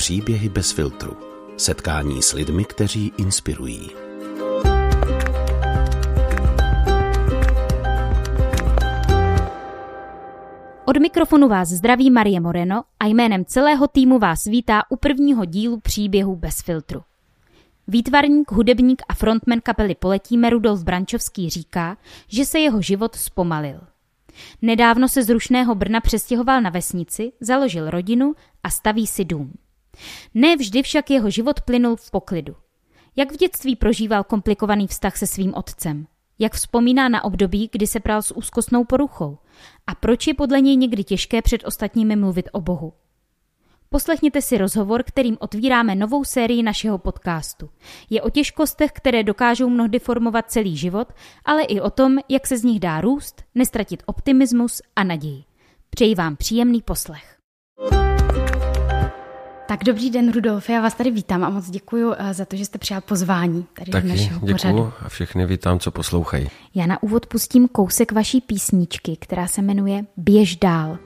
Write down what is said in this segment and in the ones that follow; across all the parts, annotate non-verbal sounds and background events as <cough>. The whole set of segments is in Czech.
Příběhy bez filtru. Setkání s lidmi, kteří inspirují. Od mikrofonu vás zdraví Marie Moreno a jménem celého týmu vás vítá u prvního dílu příběhu bez filtru. Výtvarník, hudebník a frontman kapely Poletíme Rudolf Brančovský říká, že se jeho život zpomalil. Nedávno se z rušného Brna přestěhoval na vesnici, založil rodinu a staví si dům. Ne vždy však jeho život plynul v poklidu. Jak v dětství prožíval komplikovaný vztah se svým otcem? Jak vzpomíná na období, kdy se pral s úzkostnou poruchou? A proč je podle něj někdy těžké před ostatními mluvit o Bohu? Poslechněte si rozhovor, kterým otvíráme novou sérii našeho podcastu. Je o těžkostech, které dokážou mnohdy formovat celý život, ale i o tom, jak se z nich dá růst, nestratit optimismus a naději. Přeji vám příjemný poslech. Tak dobrý den, Rudolf, já vás tady vítám a moc děkuji eh, za to, že jste přijal pozvání tady Taky do našeho děkuju pořadu. a všechny vítám, co poslouchají. Já na úvod pustím kousek vaší písničky, která se jmenuje Běž dál.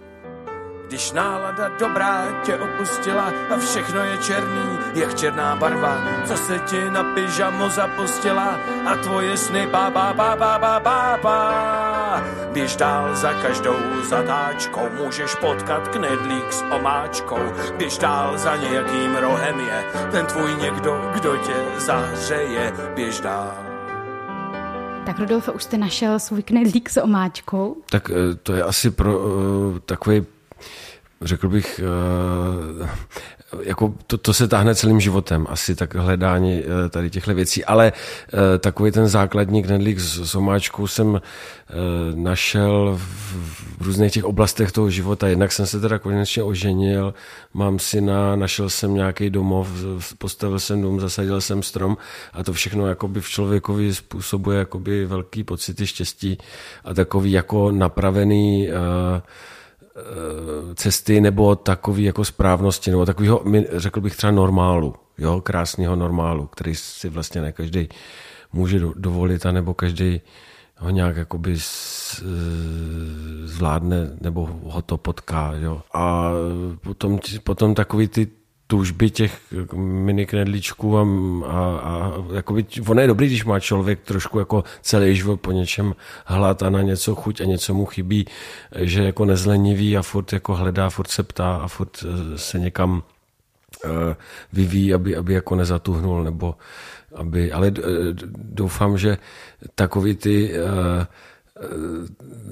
Když nálada dobrá tě opustila a všechno je černý, jak černá barva, co se ti na pyžamo zapustila a tvoje sny bá, bá, bá, bá, bá, bá, bá. Běž dál za každou zatáčkou, můžeš potkat knedlík s omáčkou. Běž dál za nějakým rohem je ten tvůj někdo, kdo tě zahřeje. Běž dál. Tak Rudolfe, už jste našel svůj knedlík s omáčkou. Tak eh, to je asi pro uh, takový, řekl bych, uh, jako to, to se táhne celým životem, asi tak hledání uh, tady těchto věcí, ale uh, takový ten základní knedlík s, omáčkou jsem našel v, v různých těch oblastech toho života. Jednak jsem se teda konečně oženil, mám syna, našel jsem nějaký domov, postavil jsem dům, zasadil jsem strom a to všechno jakoby v člověkovi způsobuje jakoby velký pocity štěstí a takový jako napravený uh, cesty nebo takový jako správnosti, nebo takového, řekl bych třeba normálu, jo, krásného normálu, který si vlastně ne každý může dovolit, anebo každý ho nějak jakoby zvládne, nebo ho to potká, jo. A potom, potom takový ty tužby těch mini knedlíčků a, a, a jakoby, ono je dobrý, když má člověk trošku jako celý život po něčem hlad a na něco chuť a něco mu chybí, že jako nezlenivý a furt jako hledá, furt se ptá a furt se někam vyvíjí, aby, aby jako nezatuhnul, nebo aby, ale doufám, že takový ty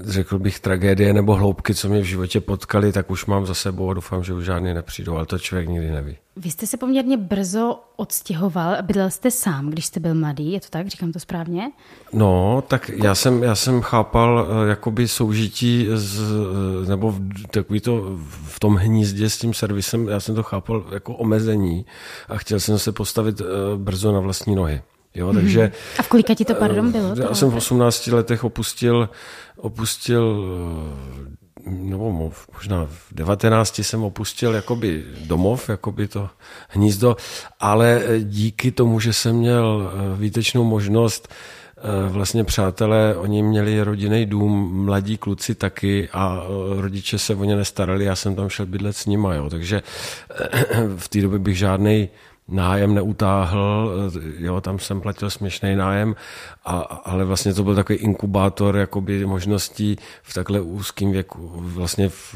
řekl bych, tragédie nebo hloubky, co mě v životě potkali, tak už mám za sebou a doufám, že už žádný nepřijdou, ale to člověk nikdy neví. Vy jste se poměrně brzo odstěhoval, bydlel jste sám, když jste byl mladý, je to tak, říkám to správně? No, tak já jsem, já jsem chápal jakoby soužití z, nebo v, takový to v tom hnízdě s tím servisem, já jsem to chápal jako omezení a chtěl jsem se postavit brzo na vlastní nohy. Jo, takže, a v kolika ti to, pardon, bylo? Já jsem v 18 letech opustil, opustil nebo možná v 19 jsem opustil jakoby domov, jakoby to hnízdo, ale díky tomu, že jsem měl výtečnou možnost vlastně přátelé, oni měli rodinný dům, mladí kluci taky a rodiče se o ně nestarali, já jsem tam šel bydlet s nima, jo, takže v té době bych žádný nájem neutáhl, jo, tam jsem platil směšný nájem, a, ale vlastně to byl takový inkubátor jakoby možností v takhle úzkém věku, vlastně v,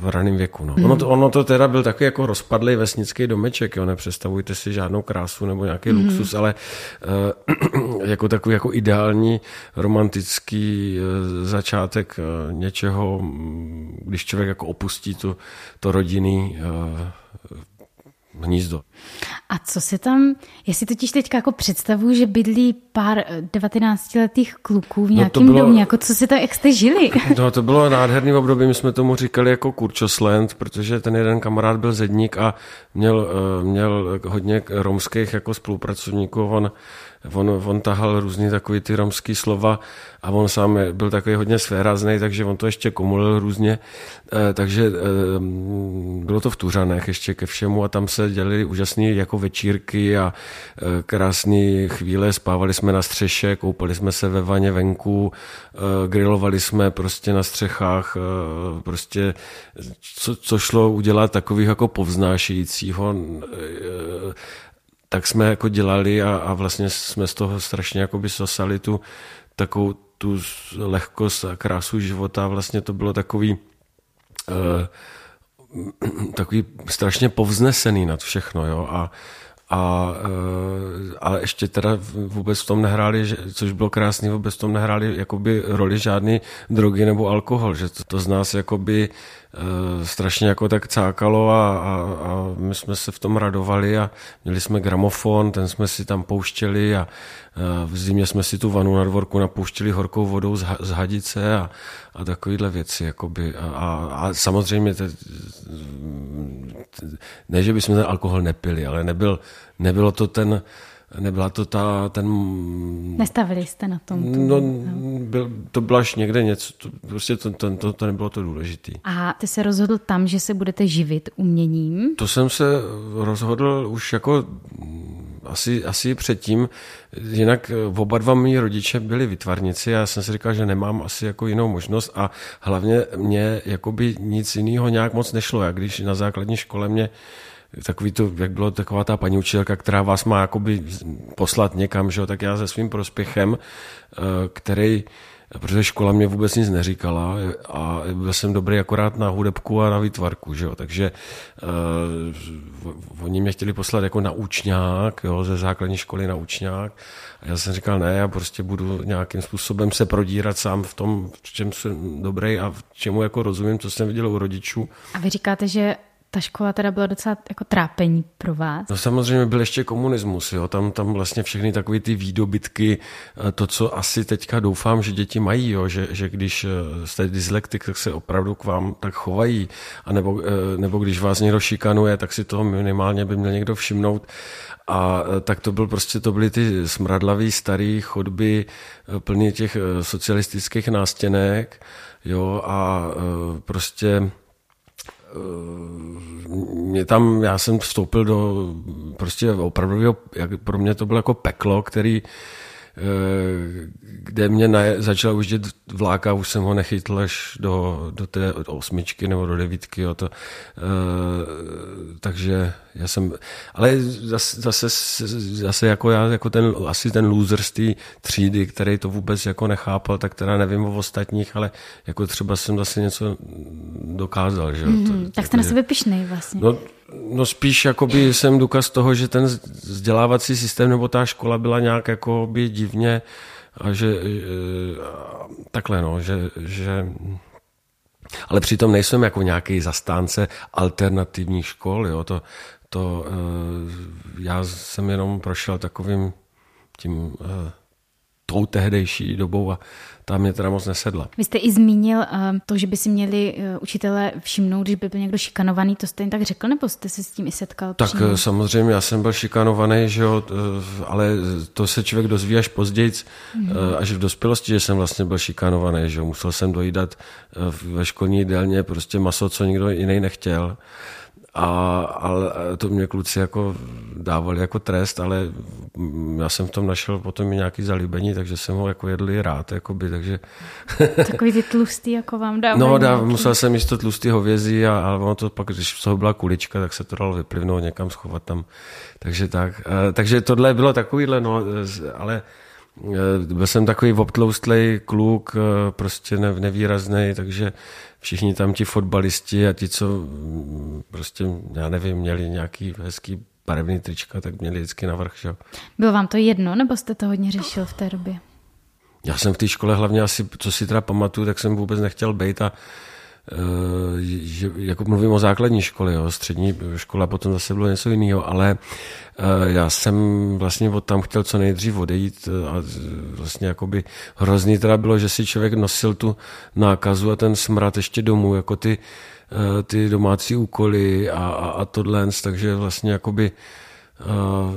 v raném věku. No. Ono, to, ono to teda byl takový jako rozpadlý vesnický domeček, jo, nepředstavujte si žádnou krásu nebo nějaký mm. luxus, ale uh, <clears throat> jako takový jako ideální romantický uh, začátek uh, něčeho, když člověk jako opustí tu, to rodinný uh, hnízdo. A co se tam, já si totiž teďka jako představuju, že bydlí pár 19-letých kluků v nějakém no bylo, domě, jako co si tam, jak jste žili? <laughs> No to bylo nádherný období, my jsme tomu říkali jako Kurčosland, protože ten jeden kamarád byl zedník a měl, měl hodně romských jako spolupracovníků, on on, on tahal různý takový ty romský slova a on sám byl takový hodně svérazný, takže on to ještě komulil různě, eh, takže eh, bylo to v Tuřanech ještě ke všemu a tam se dělali úžasné jako večírky a eh, krásné chvíle, spávali jsme na střeše, koupali jsme se ve vaně venku, grilovali jsme prostě na střechách, prostě co, co šlo udělat takových jako povznášejícího tak jsme jako dělali a, a vlastně jsme z toho strašně jako by sosali tu takovou tu lehkost a krásu života. Vlastně to bylo takový uh, takový strašně povznesený nad všechno, jo, a a, eh, ale ještě teda vůbec v tom nehráli, což bylo krásný, vůbec v tom nehráli jakoby roli žádný drogy nebo alkohol, že to, to z nás jakoby strašně jako tak cákalo a, a, a my jsme se v tom radovali a měli jsme gramofon, ten jsme si tam pouštěli a uh, v zimě jsme si tu vanu na dvorku napouštěli horkou vodou z, z hadice a, a takovéhle věci. Jakoby. A, a, a samozřejmě, te, ne, že bychom ten alkohol nepili, ale nebyl, nebylo to ten, nebyla to ta, ten... Nestavili jste na tom? Tu, no, byl, to bylo až někde něco, to, prostě to, to, to, to nebylo to důležité. A ty se rozhodl tam, že se budete živit uměním? To jsem se rozhodl už jako asi, asi předtím, jinak eh, oba dva mý rodiče byli vytvarníci a já jsem si říkal, že nemám asi jako jinou možnost a hlavně mě jakoby nic jiného nějak moc nešlo. Jak když na základní škole mě takový to, jak bylo taková ta paní učitelka, která vás má jakoby poslat někam, že jo, tak já se svým prospěchem, eh, který protože škola mě vůbec nic neříkala a byl jsem dobrý akorát na hudebku a na výtvarku, že jo? takže uh, oni mě chtěli poslat jako na učňák, jo, ze základní školy na učňák a já jsem říkal ne, já prostě budu nějakým způsobem se prodírat sám v tom, v čem jsem dobrý a v čemu jako rozumím, co jsem viděl u rodičů. A vy říkáte, že ta škola teda byla docela jako trápení pro vás. No samozřejmě byl ještě komunismus, jo. Tam, tam vlastně všechny takové ty výdobytky, eh, to, co asi teďka doufám, že děti mají, jo, že, že když eh, jste dyslektik, tak se opravdu k vám tak chovají, a nebo, eh, nebo když vás někdo šikanuje, tak si toho minimálně by měl někdo všimnout. A tak to byl prostě, to byly ty smradlavý staré chodby plný těch socialistických nástěnek, jo, a prostě mě tam, já jsem vstoupil do prostě opravdu, jak pro mě to bylo jako peklo, který Eh, kde mě na, začal ujíždět vláka, už jsem ho nechytl až do, do té osmičky nebo do devítky. Jo, to, e, takže já jsem, ale zase, zase, zase jako já, jako ten, asi ten loser z té třídy, který to vůbec jako nechápal, tak teda nevím o ostatních, ale jako třeba jsem zase něco dokázal. Že? Mm-hmm, to, tak jste na sebe pišnej vlastně. No, No spíš jakoby jsem důkaz toho, že ten vzdělávací systém nebo ta škola byla nějak jakoby divně a že takhle no, že, že ale přitom nejsem jako nějaký zastánce alternativních škol, jo, to, to já jsem jenom prošel takovým tím tou tehdejší dobou a ta mě teda moc nesedla. Vy jste i zmínil uh, to, že by si měli uh, učitelé všimnout, když by byl někdo šikanovaný, to jste jen tak řekl, nebo jste se s tím i setkal? Tak přímo? Eh, samozřejmě, já jsem byl šikanovaný, že jo, ale to se člověk dozví až později, mm. až v dospělosti, že jsem vlastně byl šikanovaný, že jo, musel jsem dojídat ve školní jídelně prostě maso, co nikdo jiný nechtěl. A, ale to mě kluci jako dávali jako trest, ale já jsem v tom našel potom i nějaký zalíbení, takže jsem ho jako jedli rád, jakoby, takže... <laughs> Takový ty tlustý, jako vám dávají No, dá, musel jsem jíst to tlustý hovězí, a, ale ono to pak, když z toho byla kulička, tak se to dalo vyplivnout někam, schovat tam. Takže tak. Takže tohle bylo takovýhle, no, ale byl jsem takový obtloustlej kluk, prostě nevýrazný, takže všichni tam ti fotbalisti a ti, co mm, prostě, já nevím, měli nějaký hezký barevný trička, tak měli vždycky navrch. Že? Bylo vám to jedno, nebo jste to hodně řešil v té době? Já jsem v té škole hlavně asi, co si teda pamatuju, tak jsem vůbec nechtěl být a že, jako mluvím o základní škole, jo, střední škola potom zase bylo něco jiného, ale eh, já jsem vlastně od tam chtěl co nejdřív odejít eh, a vlastně jakoby hrozný teda bylo, že si člověk nosil tu nákazu a ten smrad ještě domů, jako ty, ty domácí úkoly a, a, a tohle, takže vlastně jakoby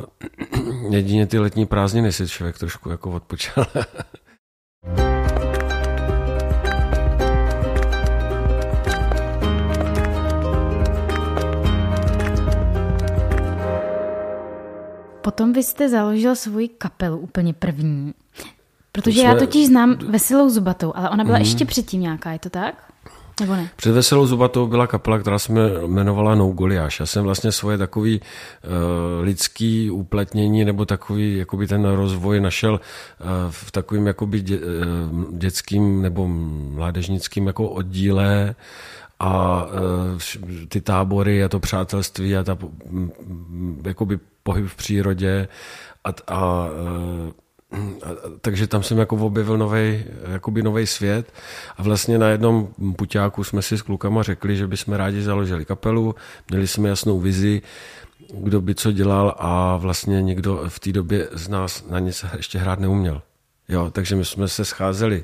<clears throat> jedině ty letní prázdniny si člověk trošku jako odpočal. <laughs> Potom vy jste založil svoji kapelu úplně první. Protože jsme... já totiž znám Veselou Zubatou, ale ona byla mm. ještě předtím nějaká, je to tak? Nebo ne? Před Veselou Zubatou byla kapela, která se jmenovala No Goliáš. Já jsem vlastně svoje takový uh, lidský uplatnění nebo takový jakoby ten rozvoj našel uh, v takovým jakoby dě, uh, dětským nebo mládežnickým jako oddíle a uh, ty tábory a to přátelství a ta jakoby pohyb v přírodě a, a takže tam jsem jako objevil novej, jakoby nový svět a vlastně na jednom puťáku jsme si s klukama řekli, že bychom rádi založili kapelu, měli jsme jasnou vizi, kdo by co dělal a vlastně nikdo v té době z nás na nic ještě hrát neuměl. Jo, takže my jsme se scházeli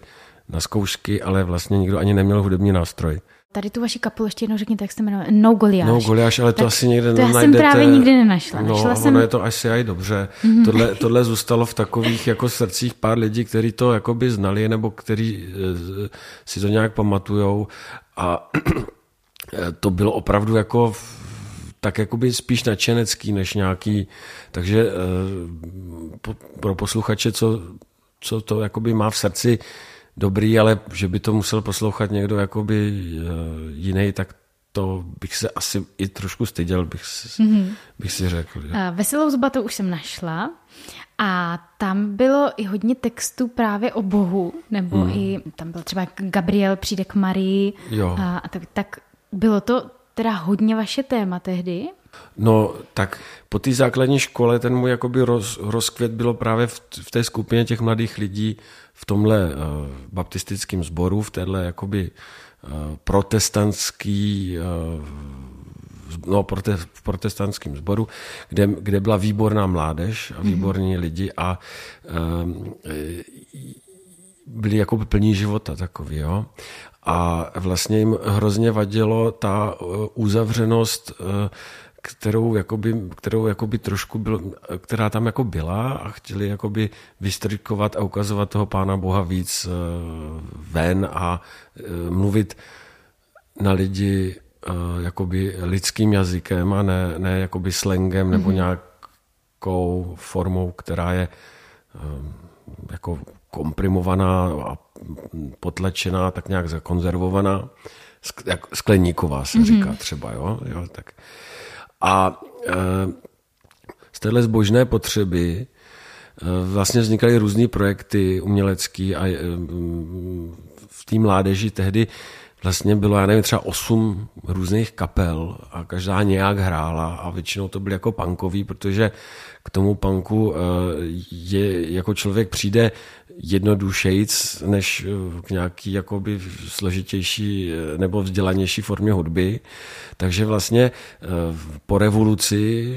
na zkoušky, ale vlastně nikdo ani neměl hudební nástroj. Tady tu vaši kapelu ještě jednou řekněte, jak se jmenuje. No Goliáš. No Goliáš, ale to tak asi někde to nenajdete. já jsem právě nikdy nenašla. No, našla jsem... ono je to asi aj dobře. Mm-hmm. Tohle, tohle zůstalo v takových jako srdcích pár lidí, kteří to jakoby znali, nebo kteří eh, si to nějak pamatujou. A <clears throat> to bylo opravdu jako tak jakoby spíš nadšenecký, než nějaký, takže eh, pro posluchače, co, co to jakoby má v srdci, dobrý, ale že by to musel poslouchat někdo jakoby uh, jiný, tak to bych se asi i trošku styděl, bych si, mm-hmm. bych si řekl. Že? Veselou zubatu už jsem našla a tam bylo i hodně textů právě o Bohu, nebo mm. i tam byl třeba Gabriel přijde k Marii jo. a, a tak, tak bylo to teda hodně vaše téma tehdy? No, tak po té základní škole ten můj jakoby roz, rozkvět bylo právě v, v té skupině těch mladých lidí v tomhle uh, baptistickém sboru, v téhle jakoby uh, protestantský uh, no, prote, v protestantském sboru, kde, kde byla výborná mládež a mhm. výborní mm-hmm. lidi a uh, byli jako plní života takový, jo. A vlastně jim hrozně vadilo ta uzavřenost kterou, jakoby, kterou jakoby trošku byl, která tam jako byla a chtěli jakoby vystrikovat a ukazovat toho pána Boha víc eh, ven a eh, mluvit na lidi eh, jakoby lidským jazykem a ne, ne jakoby slangem nebo mm-hmm. nějakou formou, která je jako komprimovaná a potlačená, tak nějak zakonzervovaná. Skleníková se mm-hmm. říká třeba, jo? jo tak. A e, z téhle zbožné potřeby e, vlastně vznikaly různé projekty umělecký a e, v té mládeži tehdy vlastně bylo, já nevím, třeba osm různých kapel a každá nějak hrála a většinou to byly jako punkový, protože k tomu punku je, jako člověk přijde jednodušejc než k nějaký jakoby složitější nebo vzdělanější formě hudby. Takže vlastně eh, po revoluci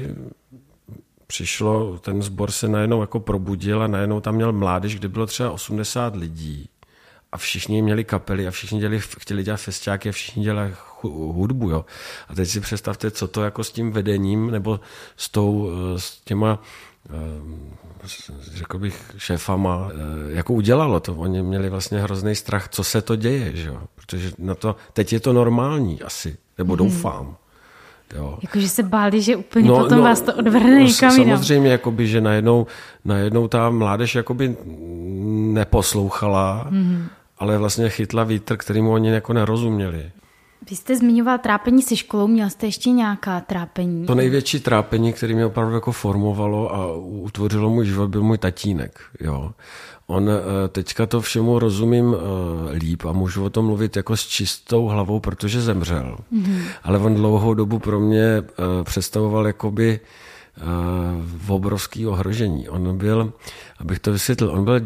přišlo, ten sbor se najednou jako probudil a najednou tam měl mládež, kde bylo třeba 80 lidí a všichni měli kapely a všichni dělali, chtěli dělat festiáky a všichni dělali hudbu. Jo. A teď si představte, co to jako s tím vedením nebo s, tou, eh, s těma eh, řekl bych, šéfama, jako udělalo to. Oni měli vlastně hrozný strach, co se to děje, že jo? protože na to, teď je to normální asi nebo hmm. doufám. Jo. Jakože se báli, že úplně no, potom no, vás to odvrhne no, někam Samozřejmě, jakoby, že najednou, najednou ta mládež jakoby neposlouchala, hmm. ale vlastně chytla vítr, kterýmu oni jako nerozuměli. Vy jste zmiňoval trápení se školou, měl jste ještě nějaká trápení? To největší trápení, které mě opravdu jako formovalo a utvořilo můj život, byl můj tatínek. Jo. On eh, teďka to všemu rozumím eh, líp a můžu o tom mluvit jako s čistou hlavou, protože zemřel. Mm-hmm. Ale on dlouhou dobu pro mě eh, představoval jakoby v obrovský ohrožení. On byl, abych to vysvětlil, on byl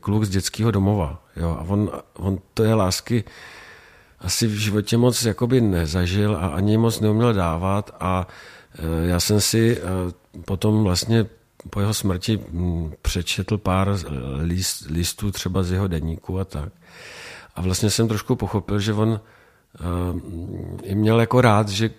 kluk z dětského domova. Jo, a on, on to je lásky asi v životě moc jakoby nezažil a ani moc neuměl dávat a já jsem si potom vlastně po jeho smrti mm, přečetl pár list, listů třeba z jeho denníku a tak. A vlastně jsem trošku pochopil, že on uh, měl jako rád, že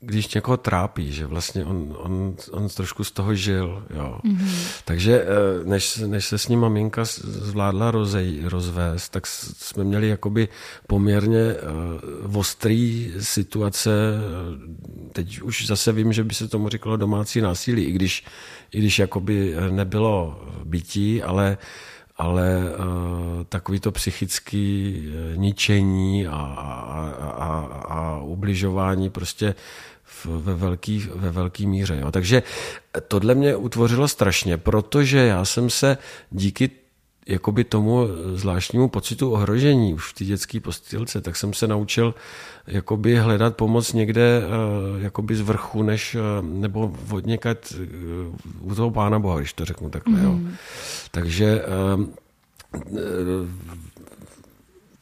když někoho trápí, že vlastně on, on, on trošku z toho žil. Jo. Mm-hmm. Takže eh, než, než se s ním maminka zvládla rozej, rozvést, tak jsme měli jakoby poměrně uh, ostrý situace. Teď už zase vím, že by se tomu říkalo domácí násilí, i když, i když jakoby nebylo bytí, ale ale uh, takový to psychické ničení a, a, a, a ubližování prostě ve velký, ve velký míře. Jo. Takže tohle mě utvořilo strašně, protože já jsem se díky jakoby tomu zvláštnímu pocitu ohrožení už v té dětské postýlce, tak jsem se naučil jakoby hledat pomoc někde eh, jakoby z vrchu, než, eh, nebo od někat eh, u toho Pána Boha, když to řeknu takhle. Mm. Jo. Mhm. Takže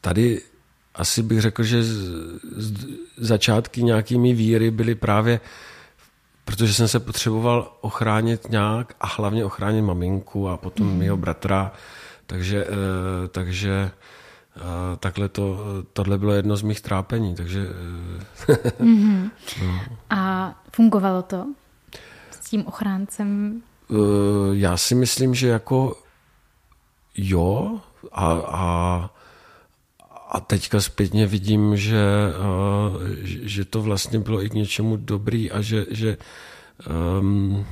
tady asi bych řekl, že z, z, začátky nějakými víry byly právě, protože jsem se potřeboval ochránit nějak a hlavně ochránit maminku a potom mm. mého bratra, takže, uh, takže uh, takhle to, tohle bylo jedno z mých trápení, takže... Mm-hmm. <laughs> no. A fungovalo to s tím ochráncem? Já si myslím, že jako jo a, a a teďka zpětně vidím, že, že to vlastně bylo i k něčemu dobrý a že, že um,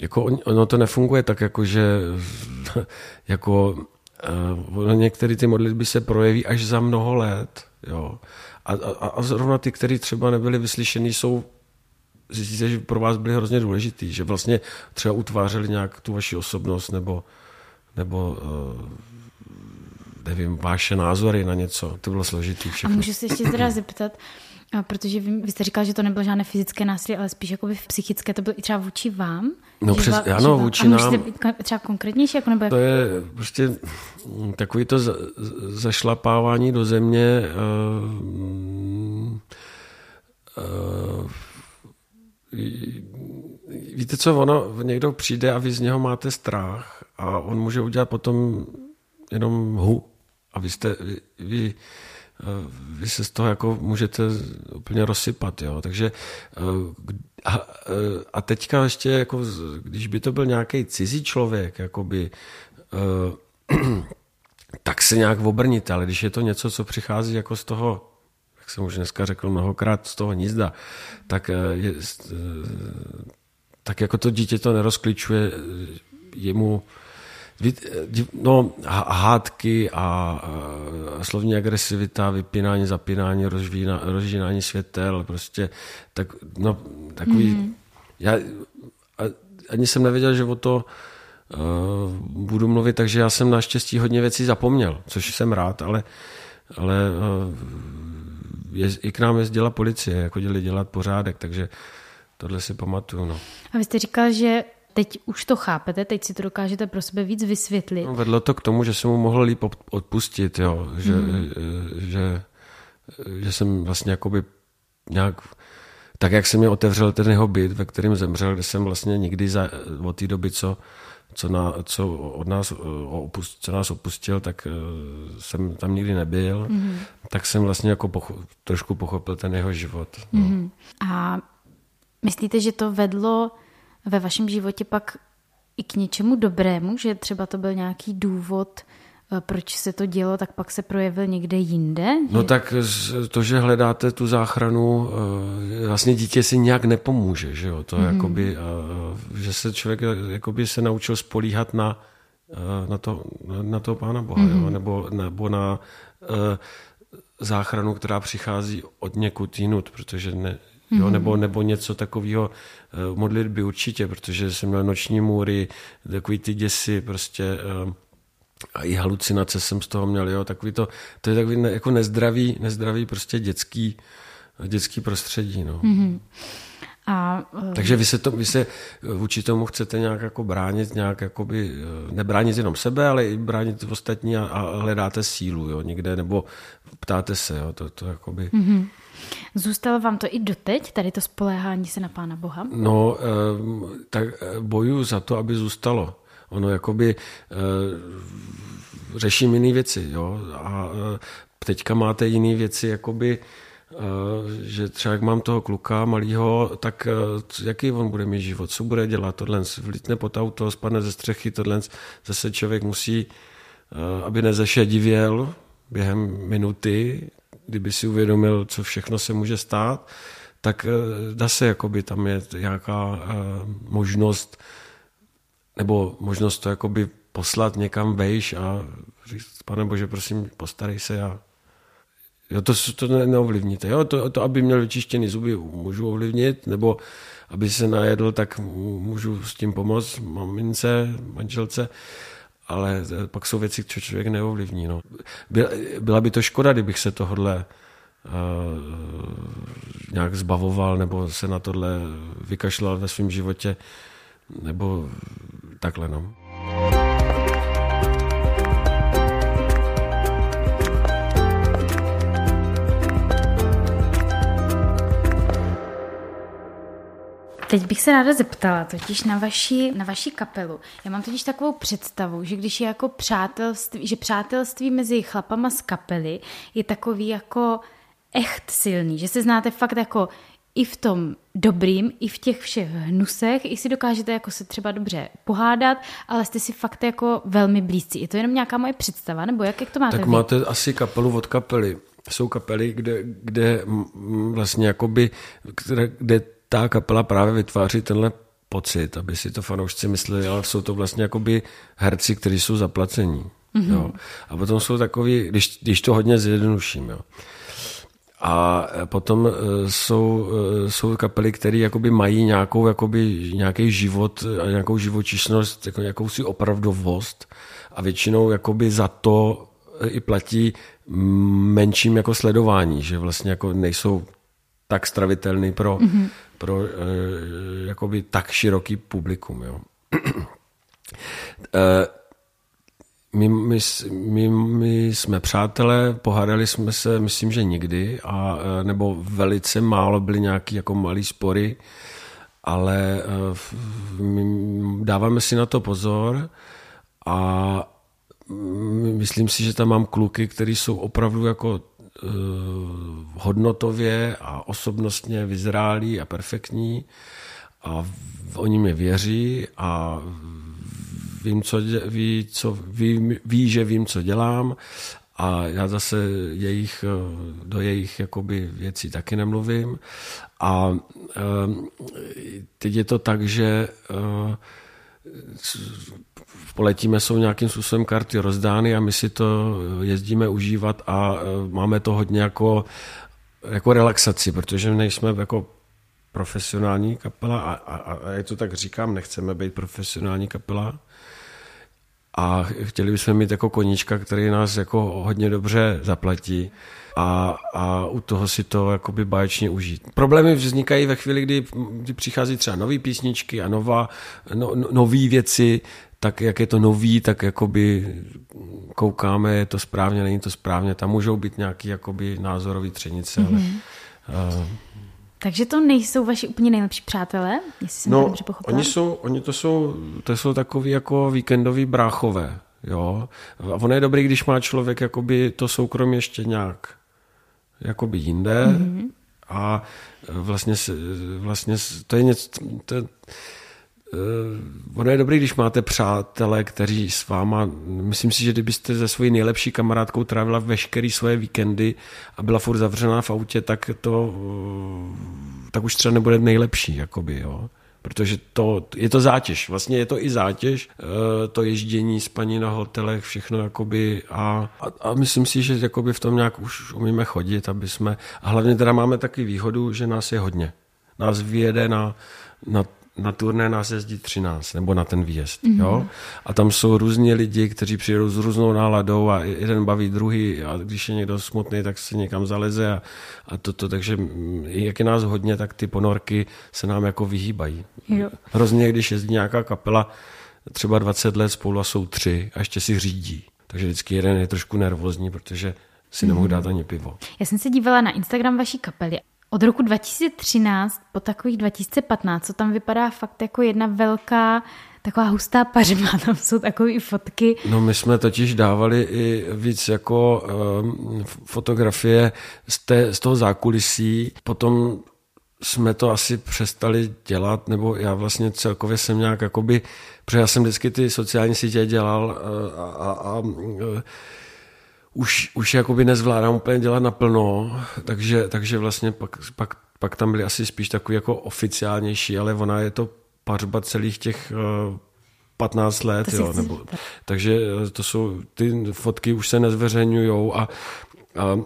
jako ono to nefunguje tak, jako že <laughs> jako uh, některé ty modlitby se projeví až za mnoho let. Jo. A, a, a zrovna ty, které třeba nebyly vyslyšeny, jsou zjistíte, že pro vás byly hrozně důležitý, že vlastně třeba utvářeli nějak tu vaši osobnost nebo, nebo uh, nevím, vaše názory na něco. To bylo složitý všechno. A můžu se ještě teda zeptat, protože vy, vy jste říkal, že to nebylo žádné fyzické násilí, ale spíš jako psychické, to bylo i třeba vůči vám? No přes, vám, ano, vůči a nám. být třeba konkrétnější? Jako nebo... To je prostě takový to za, zašlapávání do země uh, uh, víte co, ono, někdo přijde a vy z něho máte strach a on může udělat potom jenom hu a vy jste, vy, vy, vy se z toho jako můžete úplně rozsypat, jo, takže eh, a, eh, a teďka ještě jako, když by to byl nějaký cizí člověk, jakoby, <clears throat> tak se nějak obrnit, ale když je to něco, co přichází jako z toho, jak jsem už dneska řekl mnohokrát, z toho nízda, tak, je, tak jako to dítě to nerozkličuje jemu no, hádky a slovní agresivita, vypínání, zapínání, rozžínání světel, prostě tak, no, takový, mm. já ani jsem nevěděl, že o to uh, budu mluvit, takže já jsem naštěstí hodně věcí zapomněl, což jsem rád, ale, ale uh, je, i k nám jezdila policie, jako děli dělat pořádek, takže tohle si pamatuju. No. A vy jste říkal, že teď už to chápete, teď si to dokážete pro sebe víc vysvětlit. No, vedlo to k tomu, že jsem mu mohl líp odpustit, jo. Že, hmm. že, že jsem vlastně jakoby nějak tak jak se mi otevřel ten jeho byt, ve kterém zemřel, kde jsem vlastně nikdy za, od té doby, co, co, na, co, od nás, opust, co nás opustil, tak eh, jsem tam nikdy nebyl, mm-hmm. tak jsem vlastně jako pocho, trošku pochopil ten jeho život. No. Mm-hmm. A myslíte, že to vedlo ve vašem životě pak i k něčemu dobrému, že třeba to byl nějaký důvod, eh, proč se to dělo, tak pak se projevil někde jinde? No tak to, že hledáte tu záchranu, eh, vlastně dítě si nějak nepomůže, že jo? To mm. jakoby, eh, že se člověk jakoby se naučil spolíhat na, na, to, na toho Pána Boha, mm. jo? Mhm. Nebo, nebo na záchranu, která přichází od někud jinut, protože ne, jo, mhm. nebo, nebo něco takového, eh, modlitby určitě, protože jsem měl noční můry, takový ty děsy, prostě eh, a i halucinace jsem z toho měl, jo, takový to, to je takový jako nezdravý, nezdravý prostě dětský, dětský prostředí, no. Mm-hmm. A, uh... Takže vy se, to, vy se vůči tomu chcete nějak jako bránit, nějak jakoby, nebránit jenom sebe, ale i bránit ostatní a, a hledáte sílu, jo, někde, nebo ptáte se, jo, to, to jakoby... Mm-hmm. Zůstalo vám to i doteď, tady to spoléhání se na Pána Boha? No, tak eh, bojuju za to, aby zůstalo. Ono jakoby eh, řeším jiné věci, jo, a eh, teďka máte jiné věci, jakoby že třeba jak mám toho kluka malýho, tak jaký on bude mít život, co bude dělat, tohle vlítne pod auto, spadne ze střechy, tohle zase člověk musí, aby nezešedivěl během minuty, kdyby si uvědomil, co všechno se může stát, tak dá se, jakoby tam je nějaká možnost, nebo možnost to jakoby poslat někam vejš a říct, pane Bože, prosím, postarej se a Jo, to, to ne, neovlivníte. Jo? To, to, aby měl vyčištěný zuby, můžu ovlivnit, nebo aby se najedl, tak můžu s tím pomoct mamince, manželce, ale pak jsou věci, co člověk neovlivní. No. Byla by to škoda, kdybych se tohle uh, nějak zbavoval, nebo se na tohle vykašlal ve svém životě, nebo takhle. No. Teď bych se ráda zeptala totiž na vaši, na vaši kapelu. Já mám totiž takovou představu, že když je jako přátelství, že přátelství mezi chlapama z kapely je takový jako echt silný, že se znáte fakt jako i v tom dobrým, i v těch všech hnusech, i si dokážete jako se třeba dobře pohádat, ale jste si fakt jako velmi blízcí. Je to jenom nějaká moje představa, nebo jak, jak to máte Tak vy? máte asi kapelu od kapely. Jsou kapely, kde, kde vlastně jakoby, kde, kde ta kapela právě vytváří tenhle pocit, aby si to fanoušci mysleli, ale jsou to vlastně jakoby herci, kteří jsou zaplacení. Mm-hmm. Jo. A potom jsou takový, když, když to hodně zjednoduším, jo. A potom e, jsou, e, jsou kapely, které jakoby mají nějakou, jakoby, nějaký život a nějakou živočišnost, jako nějakou si opravdovost a většinou jakoby za to i platí menším jako sledování, že vlastně jako nejsou tak stravitelný pro, mm-hmm. pro uh, jakoby tak široký publikum. Jo. uh, <clears throat> my, my, my, my jsme přátelé, pohádali jsme se, myslím, že nikdy, a, nebo velice málo byly nějaké jako malé spory, ale my dáváme si na to pozor a myslím si, že tam mám kluky, kteří jsou opravdu jako Eh, hodnotově a osobnostně vyzrálí a perfektní a oni mě věří a vím, co, ví, co, ví, ví, že vím, co dělám a já zase jejich, eh, do jejich jakoby věcí taky nemluvím. A eh, teď je to tak, že poletíme, jsou nějakým způsobem karty rozdány a my si to jezdíme užívat a e, máme to hodně jako, jako relaxaci, protože nejsme jako profesionální kapela a, a, a já to tak říkám, nechceme být profesionální kapela, a chtěli bychom mít jako koníčka, který nás jako hodně dobře zaplatí a, a u toho si to jakoby báječně užít. Problémy vznikají ve chvíli, kdy, kdy přichází třeba nové písničky a nová, no, no nové věci, tak jak je to nový, tak jakoby koukáme, je to správně, není to správně. Tam můžou být nějaký jakoby názorový třenice, mm-hmm. ale uh, takže to nejsou vaši úplně nejlepší přátelé, jestli jsem no, to dobře pochopila? Oni jsou, oni to jsou, to jsou takový jako víkendoví bráchové, jo. A ono je dobrý, když má člověk jakoby to soukromí ještě nějak jakoby jinde mm-hmm. a vlastně, vlastně to je něco, to, ono je dobrý, když máte přátele, kteří s váma, myslím si, že kdybyste ze svojí nejlepší kamarádkou trávila veškerý svoje víkendy a byla furt zavřená v autě, tak to, uh, tak už třeba nebude nejlepší, jakoby, jo. Protože to, je to zátěž, vlastně je to i zátěž, uh, to ježdění, spaní na hotelech, všechno jakoby a, a, a myslím si, že jakoby v tom nějak už umíme chodit, aby jsme, a hlavně teda máme taky výhodu, že nás je hodně. Nás vyjede na, na na turné nás jezdí 13, nebo na ten výjezd. Mm-hmm. Jo? A tam jsou různí lidi, kteří přijedou s různou náladou a jeden baví druhý a když je někdo smutný, tak se někam zaleze a, a toto, takže jak je nás hodně, tak ty ponorky se nám jako vyhýbají. Jo. Hrozně, když jezdí nějaká kapela třeba 20 let spolu a jsou tři a ještě si řídí. Takže vždycky jeden je trošku nervózní, protože si mm. nemohu dát ani pivo. Já jsem se dívala na Instagram vaší kapely od roku 2013 po takových 2015, co tam vypadá fakt jako jedna velká taková hustá pařba, <laughs> tam jsou takové fotky. No my jsme totiž dávali i víc jako um, fotografie z, té, z toho zákulisí, potom jsme to asi přestali dělat, nebo já vlastně celkově jsem nějak jakoby, protože já jsem vždycky ty sociální sítě dělal eh, a, a, a už, už jakoby nezvládám úplně dělat naplno, takže, takže vlastně pak, pak, pak tam byly asi spíš takový jako oficiálnější, ale ona je to pařba celých těch 15 eh, let, jo, nebo, takže to jsou, ty fotky už se nezveřejňují a, a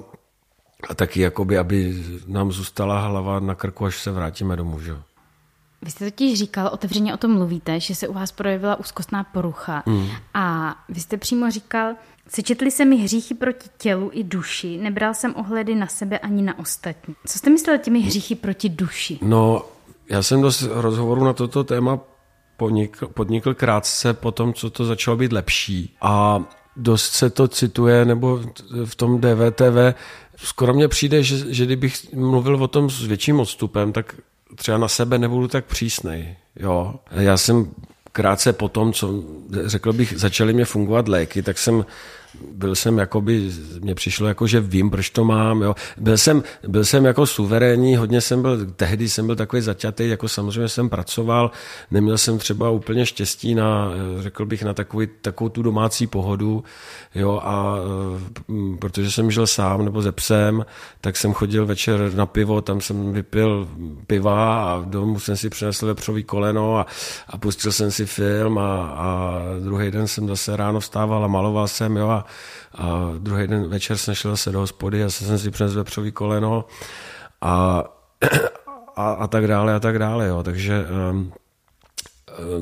a taky, jakoby, aby nám zůstala hlava na krku, až se vrátíme domů. Že? Vy jste totiž říkal, otevřeně o tom mluvíte, že se u vás projevila úzkostná porucha. Mm. A vy jste přímo říkal, sečetli se mi hříchy proti tělu i duši, nebral jsem ohledy na sebe ani na ostatní. Co jste myslel těmi hříchy proti duši? No, já jsem dost rozhovoru na toto téma podnikl, podnikl krátce po tom, co to začalo být lepší. A dost se to cituje, nebo v tom DVTV skoro mně přijde, že, že kdybych mluvil o tom s větším odstupem, tak třeba na sebe nebudu tak přísnej. Jo. Já jsem krátce po tom, co řekl bych, začaly mě fungovat léky, tak jsem byl jsem jakoby, mně přišlo jako, že vím, proč to mám, jo. Byl jsem, byl jsem jako suverénní, hodně jsem byl, tehdy jsem byl takový zaťatý, jako samozřejmě jsem pracoval, neměl jsem třeba úplně štěstí na, řekl bych, na takový, takovou tu domácí pohodu, jo, a mm, protože jsem žil sám nebo ze psem, tak jsem chodil večer na pivo, tam jsem vypil piva a domů jsem si přinesl vepřový koleno a, a pustil jsem si film a, a druhý den jsem zase ráno vstával a maloval jsem, jo, a a, druhý den večer jsem šel se do hospody a jsem si přinesl vepřový koleno a, <clears throat> a, a tak dále a tak dále. Jo. Takže um,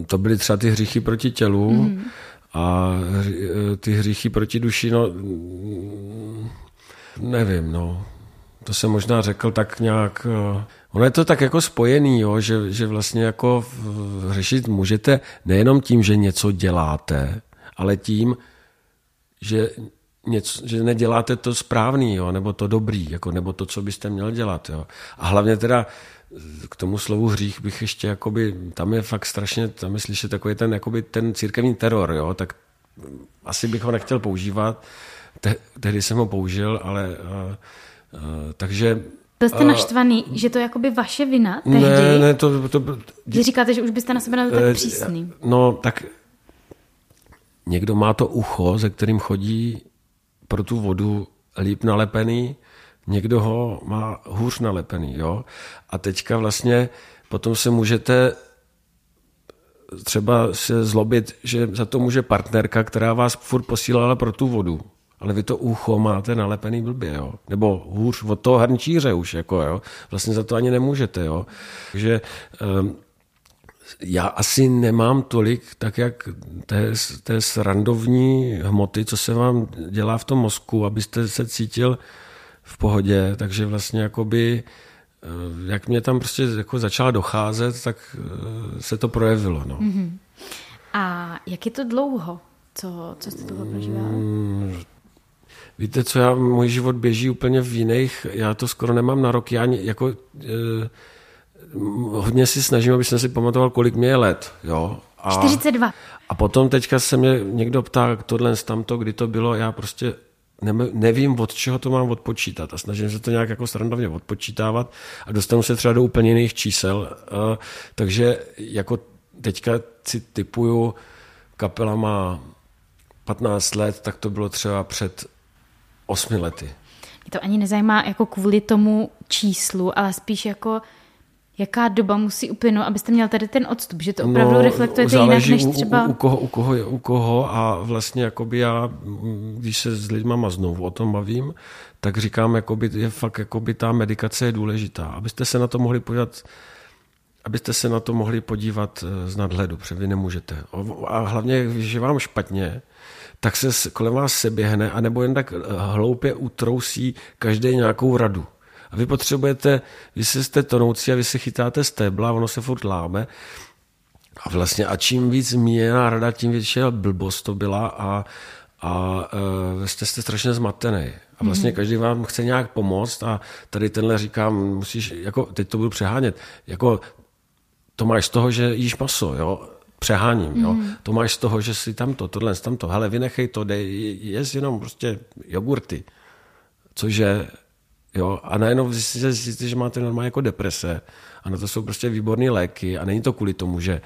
to byly třeba ty hříchy proti tělu mm. a ty hříchy proti duši, no nevím, no. To jsem možná řekl tak nějak... Eh, ono je to tak jako spojený, jo, že, že vlastně jako řešit můžete nejenom tím, že něco děláte, ale tím, že, něco, že neděláte to správný, jo, nebo to dobrý, jako, nebo to, co byste měl dělat. Jo. A hlavně teda k tomu slovu hřích bych ještě, jakoby, tam je fakt strašně, tam je slyšet takový ten, jakoby, ten církevní teror, jo, tak asi bych ho nechtěl používat, Te, tehdy jsem ho použil, ale uh, uh, takže byl jste naštvaný, uh, že to je jakoby vaše vina tehdy? Ne, ne, to... to, to Když říkáte, že už byste na sebe nebyl tak přísný. No, tak Někdo má to ucho, ze kterým chodí pro tu vodu líp nalepený, někdo ho má hůř nalepený. Jo? A teďka vlastně potom se můžete třeba se zlobit, že za to může partnerka, která vás furt posílala pro tu vodu. Ale vy to ucho máte nalepený blbě, jo? Nebo hůř od toho hrnčíře už, jako, jo? Vlastně za to ani nemůžete, jo? Takže um, já asi nemám tolik, tak jak té, té srandovní hmoty, co se vám dělá v tom mozku, abyste se cítil v pohodě, takže vlastně jakoby eh, jak mě tam prostě jako začala docházet, tak eh, se to projevilo. No. Mm-hmm. A jak je to dlouho? Co, co jste toho prožíval? Mm, víte co, já, můj život běží úplně v jiných, já to skoro nemám na rok, já jako... E, hodně si snažím, aby jsem si pamatoval, kolik mě je let. Jo? A, 42. A potom teďka se mě někdo ptá, tohle tamto, kdy to bylo, já prostě nevím, od čeho to mám odpočítat a snažím se to nějak jako srandovně odpočítávat a dostanu se třeba do úplně jiných čísel. Takže jako teďka si typuju, kapela má 15 let, tak to bylo třeba před 8 lety. Mě to ani nezajímá jako kvůli tomu číslu, ale spíš jako jaká doba musí uplynout, abyste měl tady ten odstup, že to opravdu no, reflektujete jinak než třeba... U, u, koho, u, koho, u koho a vlastně jakoby já, když se s lidma znovu o tom bavím, tak říkám, jakoby, je fakt jakoby ta medikace je důležitá, abyste se na to mohli podívat abyste se na to mohli podívat eh, z nadhledu, protože vy nemůžete. A hlavně, když je vám špatně, tak se kolem vás se běhne, anebo jen tak eh, hloupě utrousí každý nějakou radu. A vy potřebujete, vy se jste tonoucí a vy se chytáte stébla, ono se furt láme. A vlastně a čím víc míjená rada, tím větší blbost to byla a, a uh, jste, jste strašně zmatený. A vlastně mm-hmm. každý vám chce nějak pomoct a tady tenhle říkám, musíš, jako teď to budu přehánět, jako to máš z toho, že jíš maso, jo? přeháním. Jo? Mm. To máš z toho, že si tamto, tohle, tamto, hele, vynechej to, dej, jest jenom prostě jogurty. Cože, jo, a najednou zjistíte, že máte normálně jako deprese a na to jsou prostě výborné léky a není to kvůli tomu, že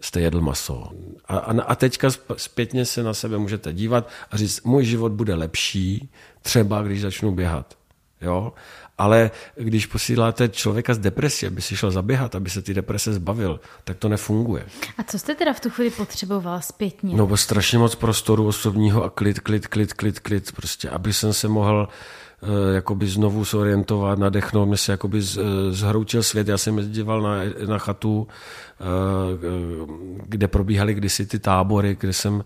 jste jedl maso. A, a, a teďka zpětně se na sebe můžete dívat a říct, můj život bude lepší, třeba když začnu běhat. Jo? Ale když posíláte člověka z depresí, aby si šel zaběhat, aby se ty deprese zbavil, tak to nefunguje. A co jste teda v tu chvíli potřeboval zpětně? No, bo strašně moc prostoru osobního a klid, klid, klid, klid, klid, prostě, aby jsem se mohl uh, jakoby znovu zorientovat, nadechnout, mě se jakoby z, uh, zhroutil svět. Já jsem jezdíval na, na chatu, uh, kde probíhaly kdysi ty tábory, kde jsem,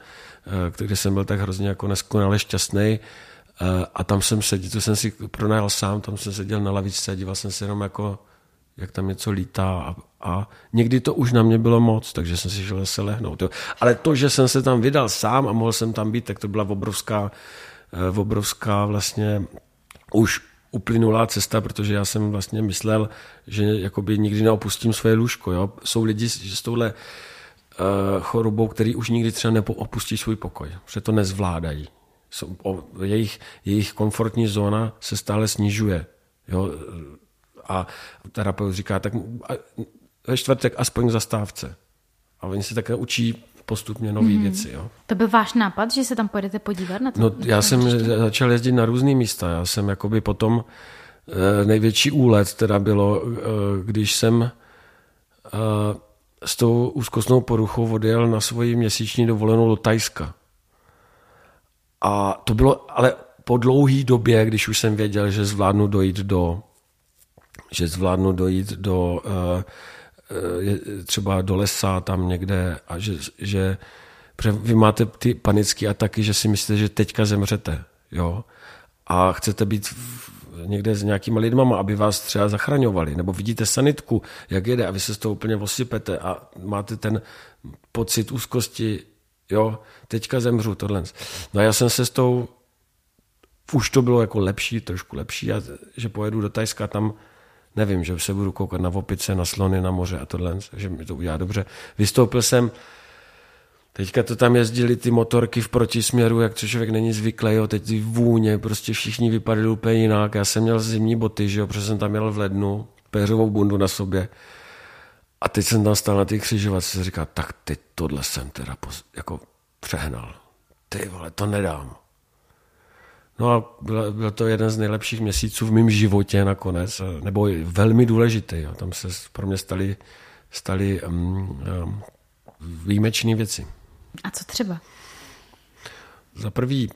kde jsem byl tak hrozně jako neskonale šťastný. Eh, a tam jsem seděl, to jsem si pronajal sám, tam jsem seděl na lavičce a díval jsem se jenom jako, jak tam něco lítá a, a někdy to už na mě bylo moc, takže jsem si šel zase lehnout. Jo. Ale to, že jsem se tam vydal sám a mohl jsem tam být, tak to byla obrovská, eh, obrovská vlastně už uplynulá cesta, protože já jsem vlastně myslel, že jakoby nikdy neopustím svoje lůžko. Jo. Jsou lidi s touhle uh, chorobou, který už nikdy třeba neopustí svůj pokoj, protože to nezvládají jejich, jejich komfortní zóna se stále snižuje. Jo? A terapeut říká, tak ve čtvrtek aspoň zastávce. A oni se také učí postupně nové mm-hmm. věci. Jo. To byl váš nápad, že se tam pojedete podívat na to? No, já jsem ještě? začal jezdit na různé místa. Já jsem jakoby potom eh, největší úlet teda bylo, eh, když jsem eh, s tou úzkostnou poruchou odjel na svoji měsíční dovolenou do Tajska. A to bylo ale po dlouhé době, když už jsem věděl, že zvládnu dojít do, že zvládnu dojít do uh, třeba do lesa tam někde a že, že vy máte ty panické ataky, že si myslíte, že teďka zemřete, jo, a chcete být v, někde s nějakýma lidmama, aby vás třeba zachraňovali, nebo vidíte sanitku, jak jede a vy se z toho úplně osypete a máte ten pocit úzkosti, jo, teďka zemřu, tohle. No a já jsem se s tou, už to bylo jako lepší, trošku lepší, a, že pojedu do Tajska, tam nevím, že se budu koukat na opice, na slony, na moře a tohle, že mi to udělá dobře. Vystoupil jsem, teďka to tam jezdili ty motorky v protisměru, jak to člověk není zvyklý, jo, teď ty vůně, prostě všichni vypadali úplně jinak. Já jsem měl zimní boty, že jo, protože jsem tam měl v lednu, péřovou bundu na sobě. A teď jsem tam stál na té křižovatce a říká, tak teď tohle jsem teda jako přehnal. Ty vole, to nedám. No a byl, byl to jeden z nejlepších měsíců v mém životě nakonec, nebo velmi důležitý. Jo. Tam se pro mě staly, staly um, um, výjimečné věci. A co třeba? Za prvý,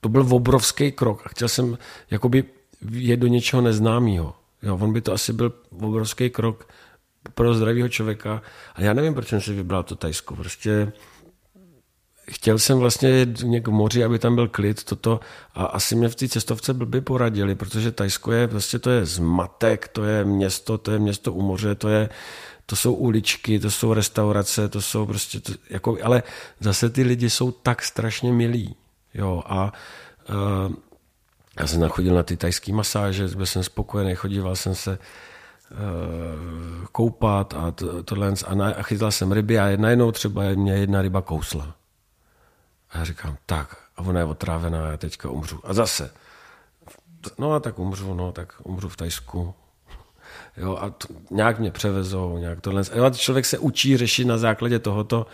to byl obrovský krok a chtěl jsem jakoby jít do něčeho neznámého. Jo, on by to asi byl obrovský krok pro zdravého člověka. A já nevím, proč jsem si vybral to Tajsko. Prostě chtěl jsem vlastně jít k moři, aby tam byl klid, toto a asi mě v té cestovce blbě poradili, protože Tajsko je, prostě to je zmatek, to je město, to je město u moře, to je, to jsou uličky, to jsou restaurace, to jsou prostě, to, jako, ale zase ty lidi jsou tak strašně milí, jo, a uh, já jsem nachodil na ty tajské masáže, byl jsem spokojený, chodíval jsem se koupat a to, tohle a, na, a chytal jsem ryby a najednou třeba mě jedna ryba kousla. A já říkám, tak, a ona je otrávená, já teďka umřu. A zase, no a tak umřu, no, tak umřu v Tajsku. <laughs> Jo, a to, nějak mě převezou, nějak tohle. A člověk se učí řešit na základě tohoto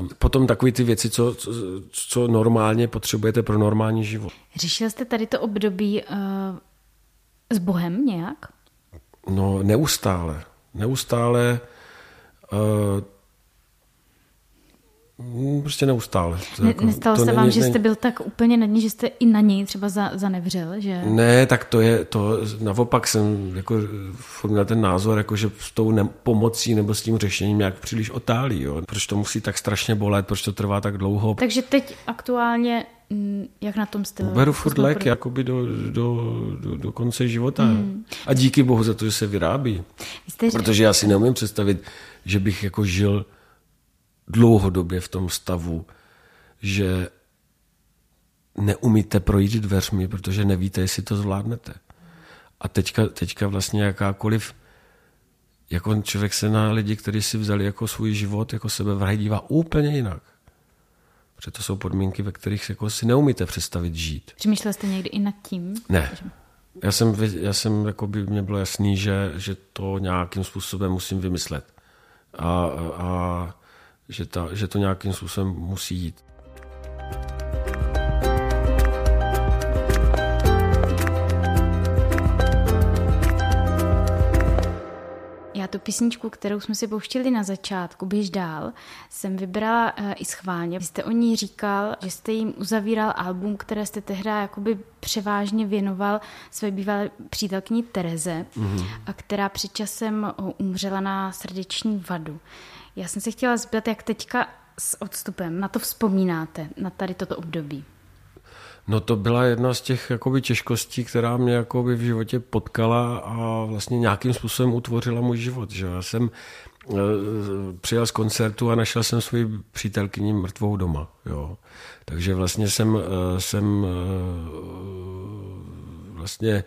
uh, potom takové ty věci, co, co, co normálně potřebujete pro normální život. Řešil jste tady to období uh, s Bohem nějak? No, neustále. Neustále uh, prostě neustále. To ne, jako, nestalo to se vám, že jste byl tak úplně na ní, že jste i na něj třeba za, zanevřel? Že... Ne, tak to je, to naopak jsem jako na ten názor, jako že s tou ne, pomocí nebo s tím řešením nějak příliš otálí. Jo. Proč to musí tak strašně bolet, proč to trvá tak dlouho. Takže teď aktuálně jak na tom jste? Beru furt lék jakoby do, do, do, do konce života. Mm. A díky bohu za to, že se vyrábí. Jste... Protože já si neumím představit, že bych jako žil dlouhodobě v tom stavu, že neumíte projít dveřmi, protože nevíte, jestli to zvládnete. A teďka, teďka vlastně jakákoliv jako člověk se na lidi, kteří si vzali jako svůj život, jako sebe dívá úplně jinak. Protože to jsou podmínky, ve kterých jako si neumíte představit žít. Přemýšlel jste někdy i nad tím? Ne. Já jsem, já jsem jako by mě bylo jasný, že, že to nějakým způsobem musím vymyslet. A, a že, ta, že to nějakým způsobem musí jít. Tu písničku, kterou jsme si pouštili na začátku, Běž dál, jsem vybrala uh, i schválně. Vy jste o ní říkal, že jste jim uzavíral album, které jste tehdy jakoby převážně věnoval své bývalé přítelkyni Tereze, mm-hmm. a která před časem umřela na srdeční vadu. Já jsem se chtěla zeptat, jak teďka s odstupem na to vzpomínáte, na tady toto období. No to byla jedna z těch jakoby, těžkostí, která mě jakoby, v životě potkala a vlastně nějakým způsobem utvořila můj život. Že? Já jsem e, přijel z koncertu a našel jsem svoji přítelkyni mrtvou doma. Jo. Takže vlastně jsem, e, jsem e, vlastně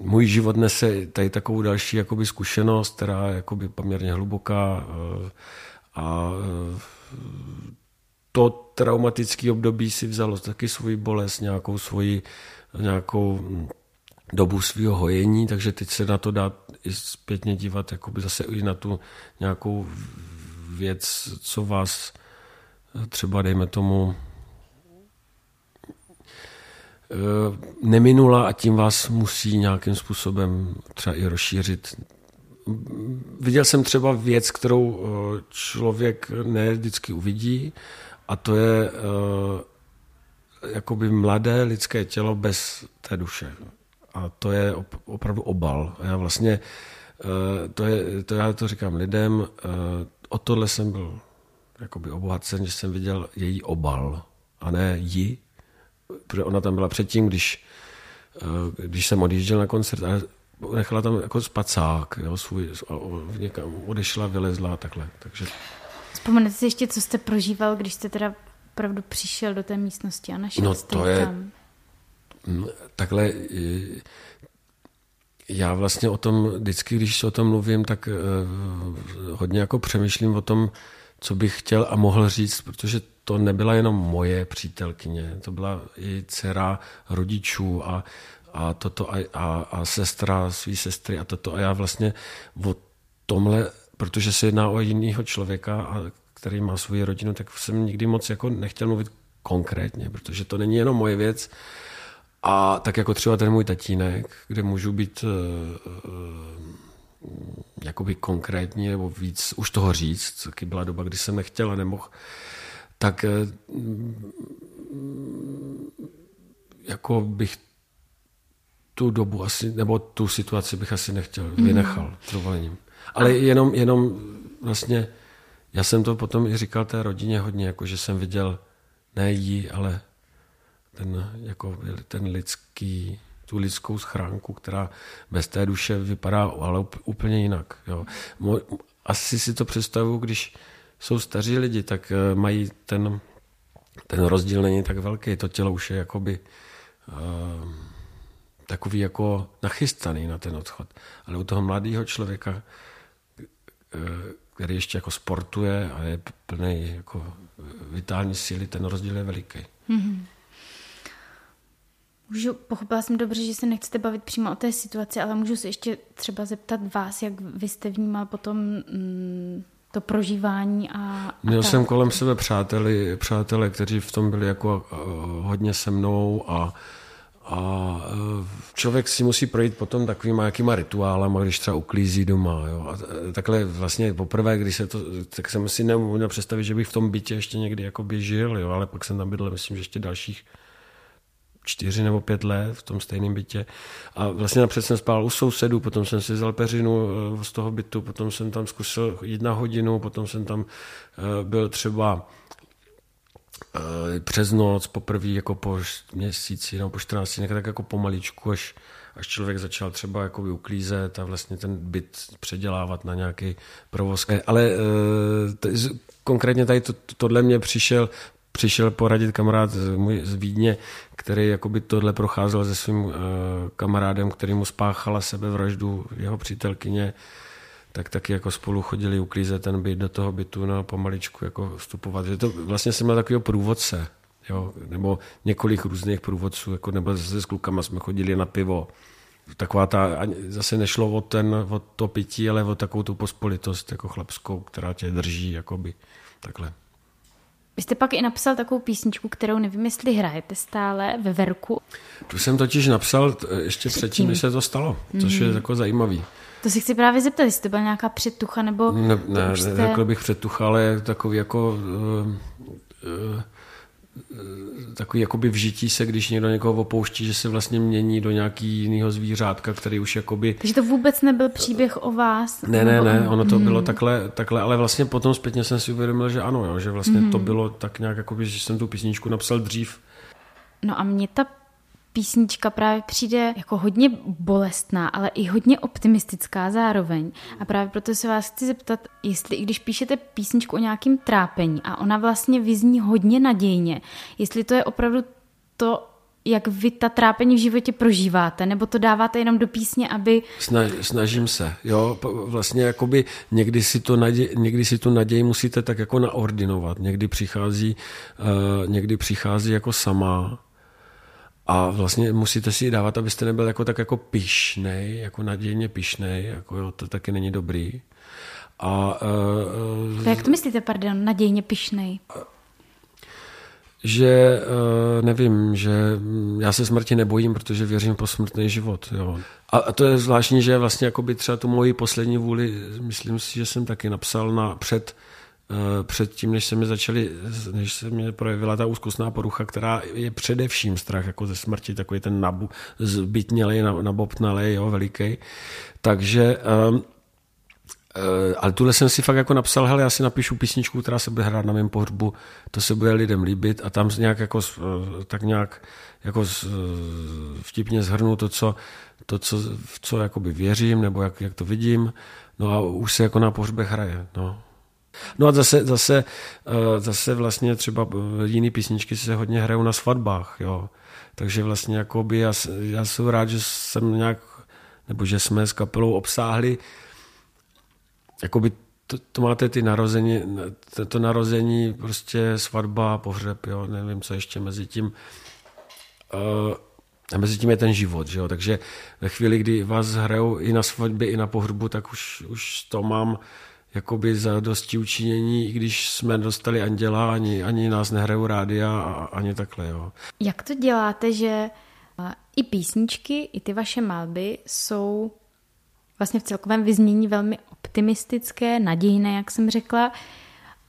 můj život nese tady takovou další jakoby, zkušenost, která je jakoby, poměrně hluboká a to traumatické období si vzalo taky svoji bolest, nějakou svoji, nějakou dobu svého hojení, takže teď se na to dá i zpětně dívat jakoby zase i na tu nějakou věc, co vás třeba, dejme tomu, eh, neminula a tím vás musí nějakým způsobem třeba i rozšířit. Viděl jsem třeba věc, kterou eh, člověk ne vždycky uvidí, a to je uh, jakoby mladé lidské tělo bez té duše. A to je op- opravdu obal. Já vlastně, uh, to, je, to já to říkám lidem, uh, o tohle jsem byl jakoby obohacen, že jsem viděl její obal a ne ji, protože ona tam byla předtím, když, když jsem odjížděl na koncert a nechala tam jako spacák, jo, svůj, někam odešla, vylezla a takhle. Takže Vzpomenete si ještě, co jste prožíval, když jste teda opravdu přišel do té místnosti a našel no, jste to je, tam? No, takhle já vlastně o tom, vždycky, když o tom mluvím, tak uh, hodně jako přemýšlím o tom, co bych chtěl a mohl říct, protože to nebyla jenom moje přítelkyně, to byla i dcera rodičů a, a toto a, a, a sestra svý sestry a toto a já vlastně o tomhle protože se jedná o jiného člověka, a který má svoji rodinu, tak jsem nikdy moc jako nechtěl mluvit konkrétně, protože to není jenom moje věc. A tak jako třeba ten můj tatínek, kde můžu být uh, uh, jakoby konkrétní nebo víc už toho říct, taky byla doba, kdy jsem nechtěl a nemohl, tak uh, jako bych tu dobu asi, nebo tu situaci bych asi nechtěl, vynechal mm. trvolením. Ale jenom, jenom vlastně, já jsem to potom i říkal té rodině hodně, jako že jsem viděl ne jí, ale ten, jako ten lidský, tu lidskou schránku, která bez té duše vypadá ale úplně jinak. Jo. Asi si to představuju, když jsou staří lidi, tak eh, mají ten, ten rozdíl není tak velký, to tělo už je jakoby uh, takový jako nachystaný na ten odchod. Ale u toho mladého člověka, který ještě jako sportuje a je plný jako vitální síly, ten rozdíl je veliký. Mm-hmm. Můžu, pochopila jsem dobře, že se nechcete bavit přímo o té situaci, ale můžu se ještě třeba zeptat vás, jak vy jste vnímal potom mm, to prožívání a, a Měl tak. jsem kolem sebe přáteli, přátelé, kteří v tom byli jako uh, hodně se mnou a uh, a e, člověk si musí projít potom takovýma jakýma rituálama, když třeba uklízí doma. Jo. A e, takhle vlastně poprvé, když se to, tak jsem si nemohl představit, že bych v tom bytě ještě někdy jako žil, jo, ale pak jsem tam bydlel, myslím, že ještě dalších čtyři nebo pět let v tom stejném bytě. A vlastně napřed jsem spal u sousedů, potom jsem si vzal peřinu e, z toho bytu, potom jsem tam zkusil jít na hodinu, potom jsem tam byl třeba Eh, přes noc, poprvé jako po měsíci nebo po 14 dnech, tak jako pomaličku, až, až člověk začal třeba jako uklízet a vlastně ten byt předělávat na nějaký provoz. Eh, ale eh, konkrétně tady to, tohle mě přišel, přišel poradit kamarád z, můj, z Vídně, který jakoby tohle procházel se svým uh, kamarádem, který mu spáchala sebevraždu jeho přítelkyně tak taky jako spolu chodili uklízet ten byt do toho bytu na pomaličku jako vstupovat. Že to vlastně jsem měl takového průvodce, jo, nebo několik různých průvodců, jako nebo zase s klukama jsme chodili na pivo. Taková ta, zase nešlo o, ten, o to pití, ale o takovou tu pospolitost jako chlapskou, která tě drží, jakoby takhle. Vy jste pak i napsal takovou písničku, kterou nevím, jestli hrajete stále ve Verku. Tu jsem totiž napsal ještě předtím, než se to stalo, což mm. je jako zajímavý. To si chci právě zeptat, jestli to byla nějaká předtucha, nebo... Ne, ne, jste... neřekl bych předtucha, ale takový jako... Uh, uh, takový jakoby vžití se, když někdo někoho opouští, že se vlastně mění do nějaký jiného zvířátka, který už jakoby... Takže to vůbec nebyl příběh o vás? Ne, ne, ne, ono to hmm. bylo takhle, takhle, ale vlastně potom zpětně jsem si uvědomil, že ano, jo, že vlastně hmm. to bylo tak nějak, jakoby, že jsem tu písničku napsal dřív. No a mě ta písnička právě přijde jako hodně bolestná, ale i hodně optimistická zároveň. A právě proto se vás chci zeptat, jestli i když píšete písničku o nějakém trápení a ona vlastně vyzní hodně nadějně, jestli to je opravdu to, jak vy ta trápení v životě prožíváte, nebo to dáváte jenom do písně, aby... Snaž, snažím se, jo, vlastně jakoby někdy si, to naděj, někdy si tu naději musíte tak jako naordinovat, někdy přichází, uh, někdy přichází jako sama, a vlastně musíte si ji dávat, abyste nebyl jako tak jako pišnej, jako nadějně pišnej, jako jo, to taky není dobrý. A, uh, to jak to myslíte, pardon, nadějně pišnej? Že uh, nevím, že já se smrti nebojím, protože věřím po smrtný život. Jo. A, a to je zvláštní, že vlastně by třeba tu moji poslední vůli, myslím si, že jsem taky napsal na před předtím, než se mi začali, než se mi projevila ta úzkostná porucha, která je především strach jako ze smrti, takový ten nabu, zbytnělej, nabobtnalej, jo, veliký. Takže um, ale tuhle jsem si fakt jako napsal, hele, já si napíšu písničku, která se bude hrát na mém pohřbu, to se bude lidem líbit a tam nějak jako, tak nějak jako vtipně zhrnu to, co, to, co, co jakoby věřím, nebo jak, jak to vidím, no a už se jako na pohřbech hraje, no. No a zase, zase, eh, zase vlastně třeba eh, jiné písničky se hodně hrajou na svatbách, jo. Takže vlastně jakoby já, já jsem rád, že jsem nějak, nebo že jsme s kapelou obsáhli jakoby to, to máte ty narození, to, to narození, prostě svatba, pohřeb, jo, nevím, co ještě mezi tím. Uh, a mezi tím je ten život, že jo? takže ve chvíli, kdy vás hrajou i na svatbě, i na pohřbu, tak už, už to mám jakoby za dosti učinění, i když jsme dostali anděla, ani, ani nás nehrajou rádia a ani takhle. Jo. Jak to děláte, že i písničky, i ty vaše malby jsou vlastně v celkovém vyznění velmi optimistické, nadějné, jak jsem řekla.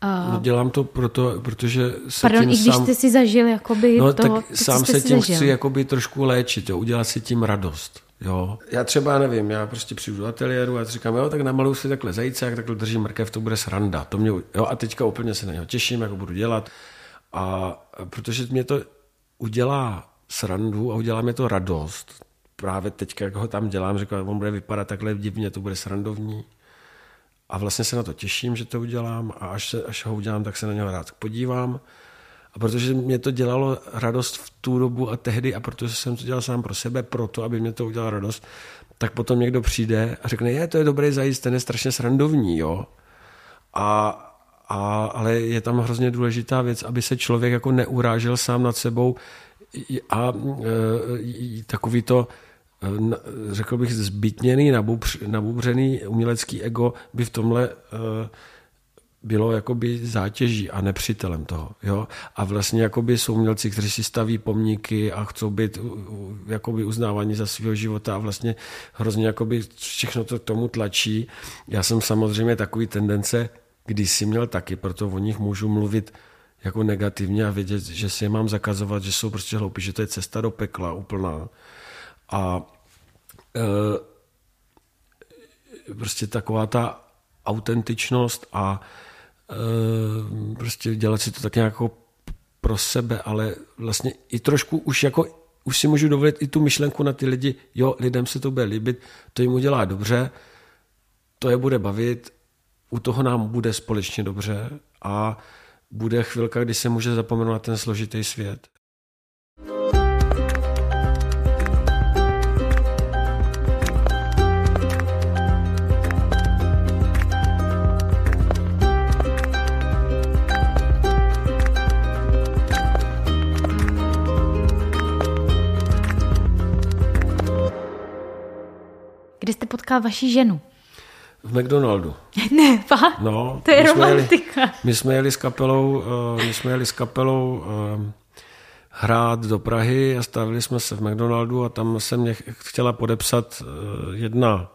No, dělám to proto, protože se Pardon, tím i když sám, jste si zažil jakoby no, toho, tak to, sám se tím zažil. chci jakoby trošku léčit, jo, udělat si tím radost. Jo. Já třeba nevím, já prostě přijdu do ateliéru a říkám, jo, tak namaluju si takhle zajíce, jak takhle držím mrkev, to bude sranda. To mě, jo, a teďka úplně se na něho těším, jak ho budu dělat. A protože mě to udělá srandu a udělá mě to radost, právě teďka, jak ho tam dělám, říkám, on bude vypadat takhle divně, to bude srandovní. A vlastně se na to těším, že to udělám a až, se, až ho udělám, tak se na něho rád podívám a protože mě to dělalo radost v tu dobu a tehdy a protože jsem to dělal sám pro sebe, proto, aby mě to udělalo radost, tak potom někdo přijde a řekne, je, to je dobrý zajist, ten je strašně srandovní, jo. A, a, ale je tam hrozně důležitá věc, aby se člověk jako neurážel sám nad sebou a e, takový to, e, řekl bych, zbytněný, nabubřený umělecký ego by v tomhle e, bylo jakoby zátěží a nepřítelem toho. Jo? A vlastně jakoby jsou umělci, kteří si staví pomníky a chcou být jakoby uznávaní za svého života a vlastně hrozně jakoby všechno to k tomu tlačí. Já jsem samozřejmě takový tendence, když si měl taky, proto o nich můžu mluvit jako negativně a vědět, že si je mám zakazovat, že jsou prostě hloupí, že to je cesta do pekla úplná. A e, prostě taková ta autentičnost a prostě dělat si to tak nějak jako pro sebe, ale vlastně i trošku už jako už si můžu dovolit i tu myšlenku na ty lidi, jo, lidem se to bude líbit, to jim udělá dobře, to je bude bavit, u toho nám bude společně dobře a bude chvilka, kdy se může zapomenout na ten složitý svět. Kde jste potkal vaši ženu? V McDonaldu. <laughs> ne, fakt? No, to je my jsme jeli- romantika. My jsme jeli s kapelou, eh, my jsme jeli s kapelou eh, hrát do Prahy a stavili jsme se v McDonaldu a tam se mě ch- chtěla podepsat eh, jedna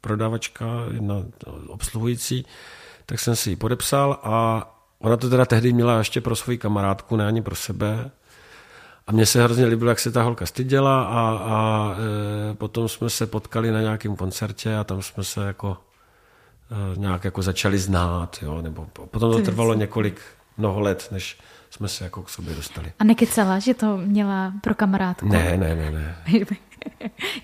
prodavačka, jedna obsluhující, tak jsem si ji podepsal a ona to teda tehdy měla ještě pro svoji kamarádku, ne ani pro sebe. A mně se hrozně líbilo, jak se ta holka styděla a, a e, potom jsme se potkali na nějakém koncertě a tam jsme se jako e, nějak jako začali znát, jo, nebo po- potom to trvalo několik, mnoho let, než jsme se jako k sobě dostali. A nekecala, že to měla pro kamarádku? Ne, ne, ne, ne. <laughs>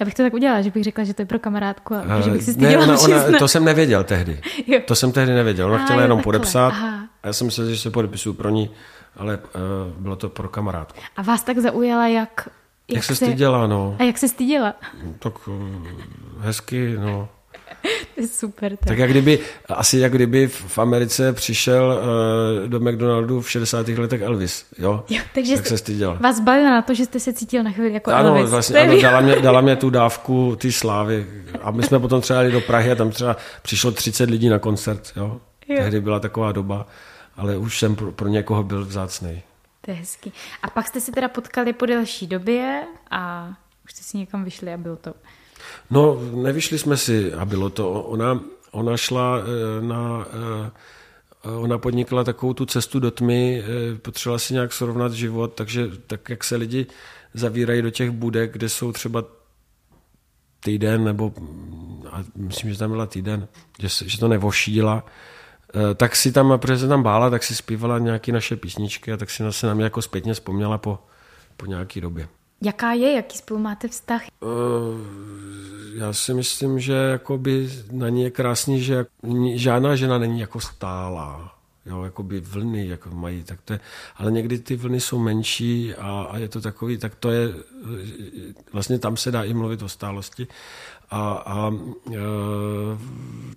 Já bych to tak udělala, že bych řekla, že to je pro kamarádku a že bych si ne, styděla ona, <laughs> ona, přiznat. to jsem nevěděl tehdy. Jo. To jsem tehdy nevěděl. Ona A, chtěla jo, jenom takhle. podepsat. Aha. A já jsem myslel, že se podepisuju pro ní, ale uh, bylo to pro kamarádku. A vás tak zaujala, jak... Jak, jak se styděla, no. A jak se styděla? Tak uh, hezky, no. <laughs> To je super. Tak. Tak jak kdyby, asi jak kdyby v Americe přišel uh, do McDonaldu v 60. letech Elvis, jo? Jo, takže tak jste- se styděla. Vás bavila na to, že jste se cítil na chvíli jako Ano, Elvis. vlastně, ano, dala, mě, <laughs> dala mě tu dávku ty slávy. A my jsme potom třeba jeli do Prahy a tam třeba přišlo 30 lidí na koncert, jo? Jo. Tehdy byla taková doba, ale už jsem pro, pro někoho byl vzácný. To je hezký. A pak jste si teda potkali po delší době a už jste si někam vyšli a bylo to. No, nevyšli jsme si a bylo to. Ona, ona šla eh, na... eh, Ona podnikla takovou tu cestu do tmy, eh, potřebovala si nějak srovnat život, takže tak, jak se lidi zavírají do těch budek, kde jsou třeba týden, nebo a myslím, že tam byla týden, že, se, že to nevošíla, tak si tam, protože se tam bála, tak si zpívala nějaké naše písničky a tak si se na mě jako zpětně vzpomněla po, po nějaké době. Jaká je, jaký spolu máte vztah? Eh, Já si myslím, že jakoby na ní je krásný, že žádná žena není jako stálá. Jo, jakoby vlny jako mají, tak to je, ale někdy ty vlny jsou menší a, a je to takový, tak to je, eh, vlastně tam se dá i mluvit o stálosti a, a e,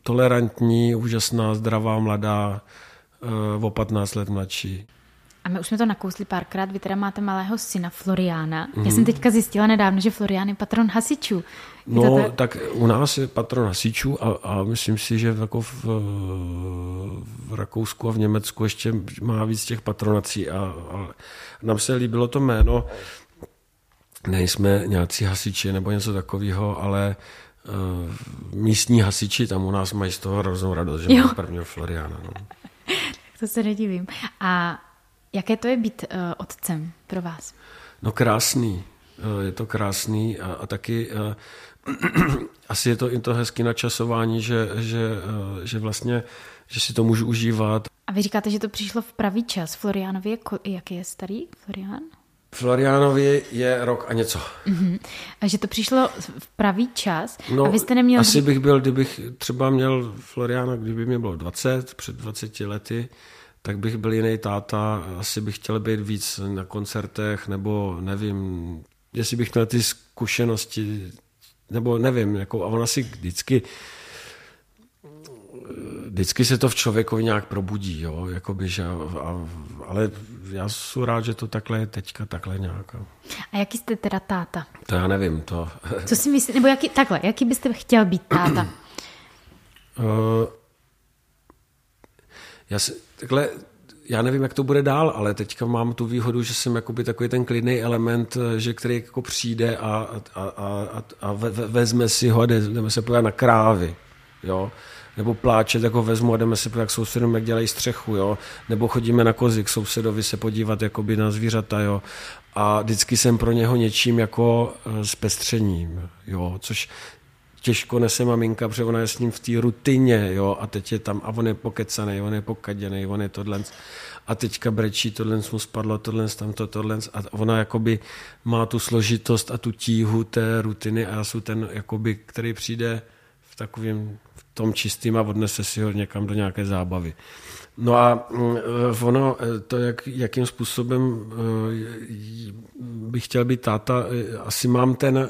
tolerantní, úžasná, zdravá, mladá, e, o 15 let mladší. A my už jsme to nakousli párkrát, vy teda máte malého syna Floriána. Mhm. Já jsem teďka zjistila nedávno, že Florián je patron hasičů. Je No, tak? tak u nás je patron hasičů a, a myslím si, že jako v, v Rakousku a v Německu ještě má víc těch patronací a, a nám se líbilo to jméno. Nejsme nějací hasiči nebo něco takového, ale uh, místní hasiči tam u nás mají z toho hroznou radost, že Jo. mají prvního Floriana. No. <laughs> To se nedivím. A jaké to je být uh, otcem pro vás? No krásný, Eh, je to krásný a, a taky eh, <clears throat> asi je to i to hezký načasování, že, že, eh, že vlastně, že si to můžu užívat. A vy říkáte, že to přišlo v pravý čas. Je, ko- jaký je starý Florián? Florianovi je rok a něco. Mhm. A že to přišlo v pravý čas No, a vy jste neměl... asi bych byl, kdybych třeba měl Floriana, kdyby mi bylo 20, před 20 lety, tak bych byl jiný táta, asi bych chtěl být víc na koncertech, nebo nevím, jestli bych měl ty zkušenosti, nebo nevím, jako, a on asi vždycky, vždycky se to v člověkovi nějak probudí, jo, jakoby, že, a, ale já jsem rád, že to takhle je teďka, takhle nějak. a jaký jste teda táta? To já nevím, to... Co si myslíte, nebo jaký, takhle, jaký byste chtěl být táta? Uh, <clears throat> já si, takhle, já nevím, jak to bude dál, ale teďka mám tu výhodu, že jsem jakoby takový ten klidný element, že který jako přijde a, a, a, a, a ve, ve, vezme si ho a jde- jdeme se podívat na krávy, jo. Nebo pláče, tak ho vezmu a jdeme se podívat k sousedům, jak dělají střechu, jo. Nebo chodíme na kozy k sousedovi se podívat jakoby na zvířata, jo. A vždycky jsem pro něho něčím jako eh, zpestřením, jo. Což těžko nese maminka, protože ona je s ním v té rutině, jo, a teď je tam, a on je pokecaný, on je pokaděný, on je tohle, a teďka brečí, tohle mu spadlo, tohle, tamto, tohle, a ona jakoby má tu složitost a tu tíhu té rutiny a já jsem ten, jakoby, který přijde v takovém, tom čistým a odnese si ho někam do nějaké zábavy. No a mm, eh, ono, eh, to, jak, jakým způsobem eh, bych chtěl být táta, asi mám ten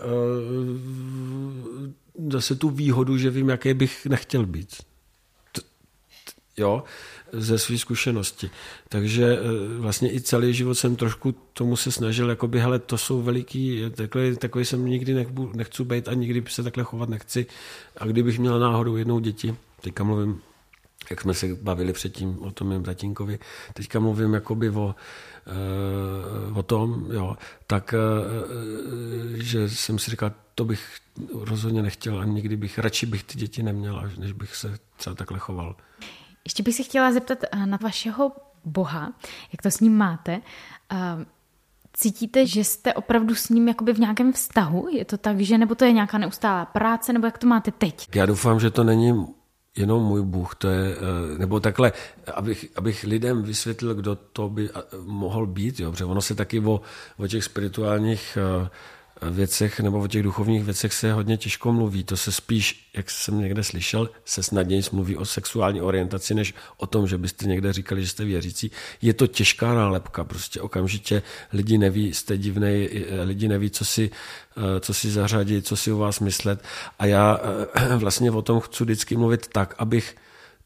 zase tu výhodu, že vím, jaký bych nechtěl být. Jo, ze své zkušenosti. Takže eh, vlastně i celý život jsem trošku tomu se snažil, jakoby, hele, to jsou veliký, takový, takový jsem nikdy nechbu, nechci být a nikdy se takhle chovat nechci. A kdybych měl náhodou jednou děti, teďka mluvím, jak jsme se bavili předtím o tom mém tatínkovi, teďka mluvím jakoby o, eh, o tom, jo, tak eh, že jsem si říkal, to bych rozhodně nechtěl a nikdy bych, radši bych ty děti neměl, než bych se třeba takhle choval. Ještě bych se chtěla zeptat eh, na vašeho boha, jak to s ním máte. Eh, cítíte, že jste opravdu s ním jakoby v nějakém vztahu? Je to tak, že nebo to je nějaká neustálá práce, nebo jak to máte teď? Já doufám, že to není jenom můj Bůh, to je, eh, nebo takhle, abych, abych lidem vysvětlil, kdo to by mohl být, jo, protože ono se taky o, o těch spirituálních věcech nebo o těch duchovních věcech se hodně těžko mluví. To se spíš, jak jsem někde slyšel, se snadněji mluví o sexuální orientaci, než o tom, že byste někde říkali, že jste věřící. Je to těžká nálepka, prostě okamžitě lidi neví, jste divnej, lidi neví, co si, eh, co si zařadit, co si o vás myslet. A já eh, <clears throat> vlastně o tom chci vždycky mluvit tak, abych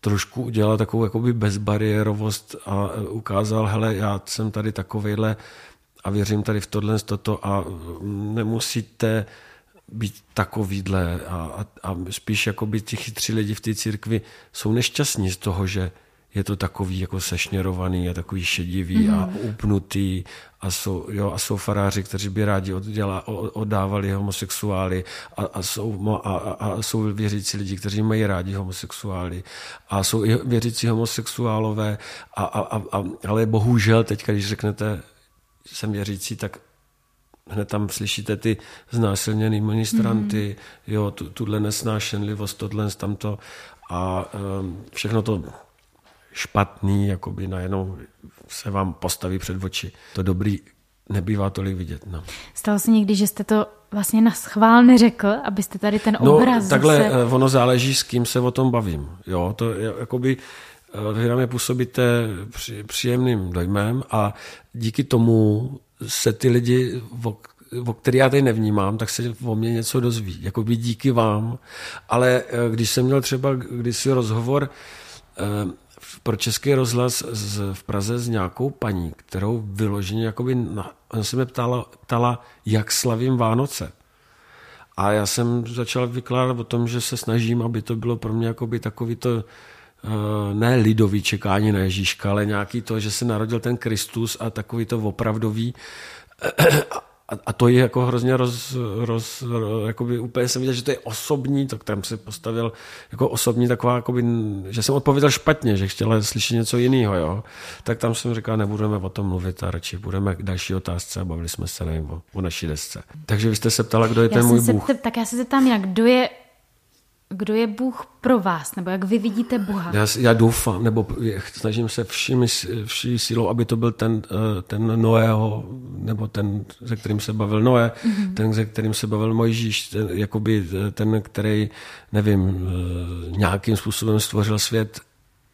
trošku udělal takovou jakoby bezbariérovost a eh, ukázal, hele, já jsem tady takovejhle a věřím tady v tohle, toto a nemusíte být takovýhle a, a, a spíš jako by ti chytří lidi v té církvi jsou nešťastní z toho, že je to takový jako sešněrovaný a takový šedivý mm. a mhm. upnutý a jsou, jo, a jsou faráři, kteří by rádi odděla, oddávali homosexuály a, a, jsou, a, a, a jsou věřící lidi, kteří mají rádi homosexuály a jsou i věřící homosexuálové a, a, a, ale bohužel teď, když řeknete jsem věřící, tak hned tam slyšíte ty znásilněný ministranty, mm. jo, tu, tuhle nesnášenlivost, tohle, tamto a um, všechno to špatný, jakoby najednou se vám postaví před oči. To dobrý nebývá tolik vidět. No. Stalo se někdy, že jste to vlastně na schvál neřekl, abyste tady ten no, obraz No takhle, zase... Eh, ono záleží, s kým se o tom bavím. Jo, to je, jakoby vy na mě působíte příjemným dojmem a díky tomu se ty lidi, o, který já tady nevnímám, tak se o mě něco dozví. Jako by díky vám. Ale eh, když jsem měl třeba kdysi rozhovor eh, pro Český rozhlas v Praze s nějakou paní, kterou vyloženě jakoby, na, ona se mě ptala, ptala, jak slavím Vánoce. A já jsem začal vykládat o tom, že se snažím, aby to bylo pro mě jakoby takový to Eh, ne lidový čekání na Ježíška, ale nějaký to, že se narodil ten Kristus a takový to opravdový. <clears throat> A to je jako hrozně roz, roz, jakoby úplně jsem viděl, že to je osobní, tak tam se postavil jako osobní taková, jakoby, že jsem odpověděl špatně, že chtěla slyšet něco jiného, jo. Tak tam jsem říkal, nebudeme o tom mluvit a radši budeme k další otázce a bavili jsme se, nevím, o, o naší desce. Takže vy jste se ptala, kdo je já ten můj Bůh. Se, tak já se zeptám jak kdo je kdo je Bůh pro vás, nebo jak vy vidíte Boha? Já, já doufám, nebo snažím se všimi, vší sílou, aby to byl ten, eh, ten Noého, nebo ten, se kterým se bavil Noé, mm-hmm. ten, se kterým se bavil Mojžíš, ten, jakoby eh, ten, který, nevím, eh, nějakým způsobem stvořil svět,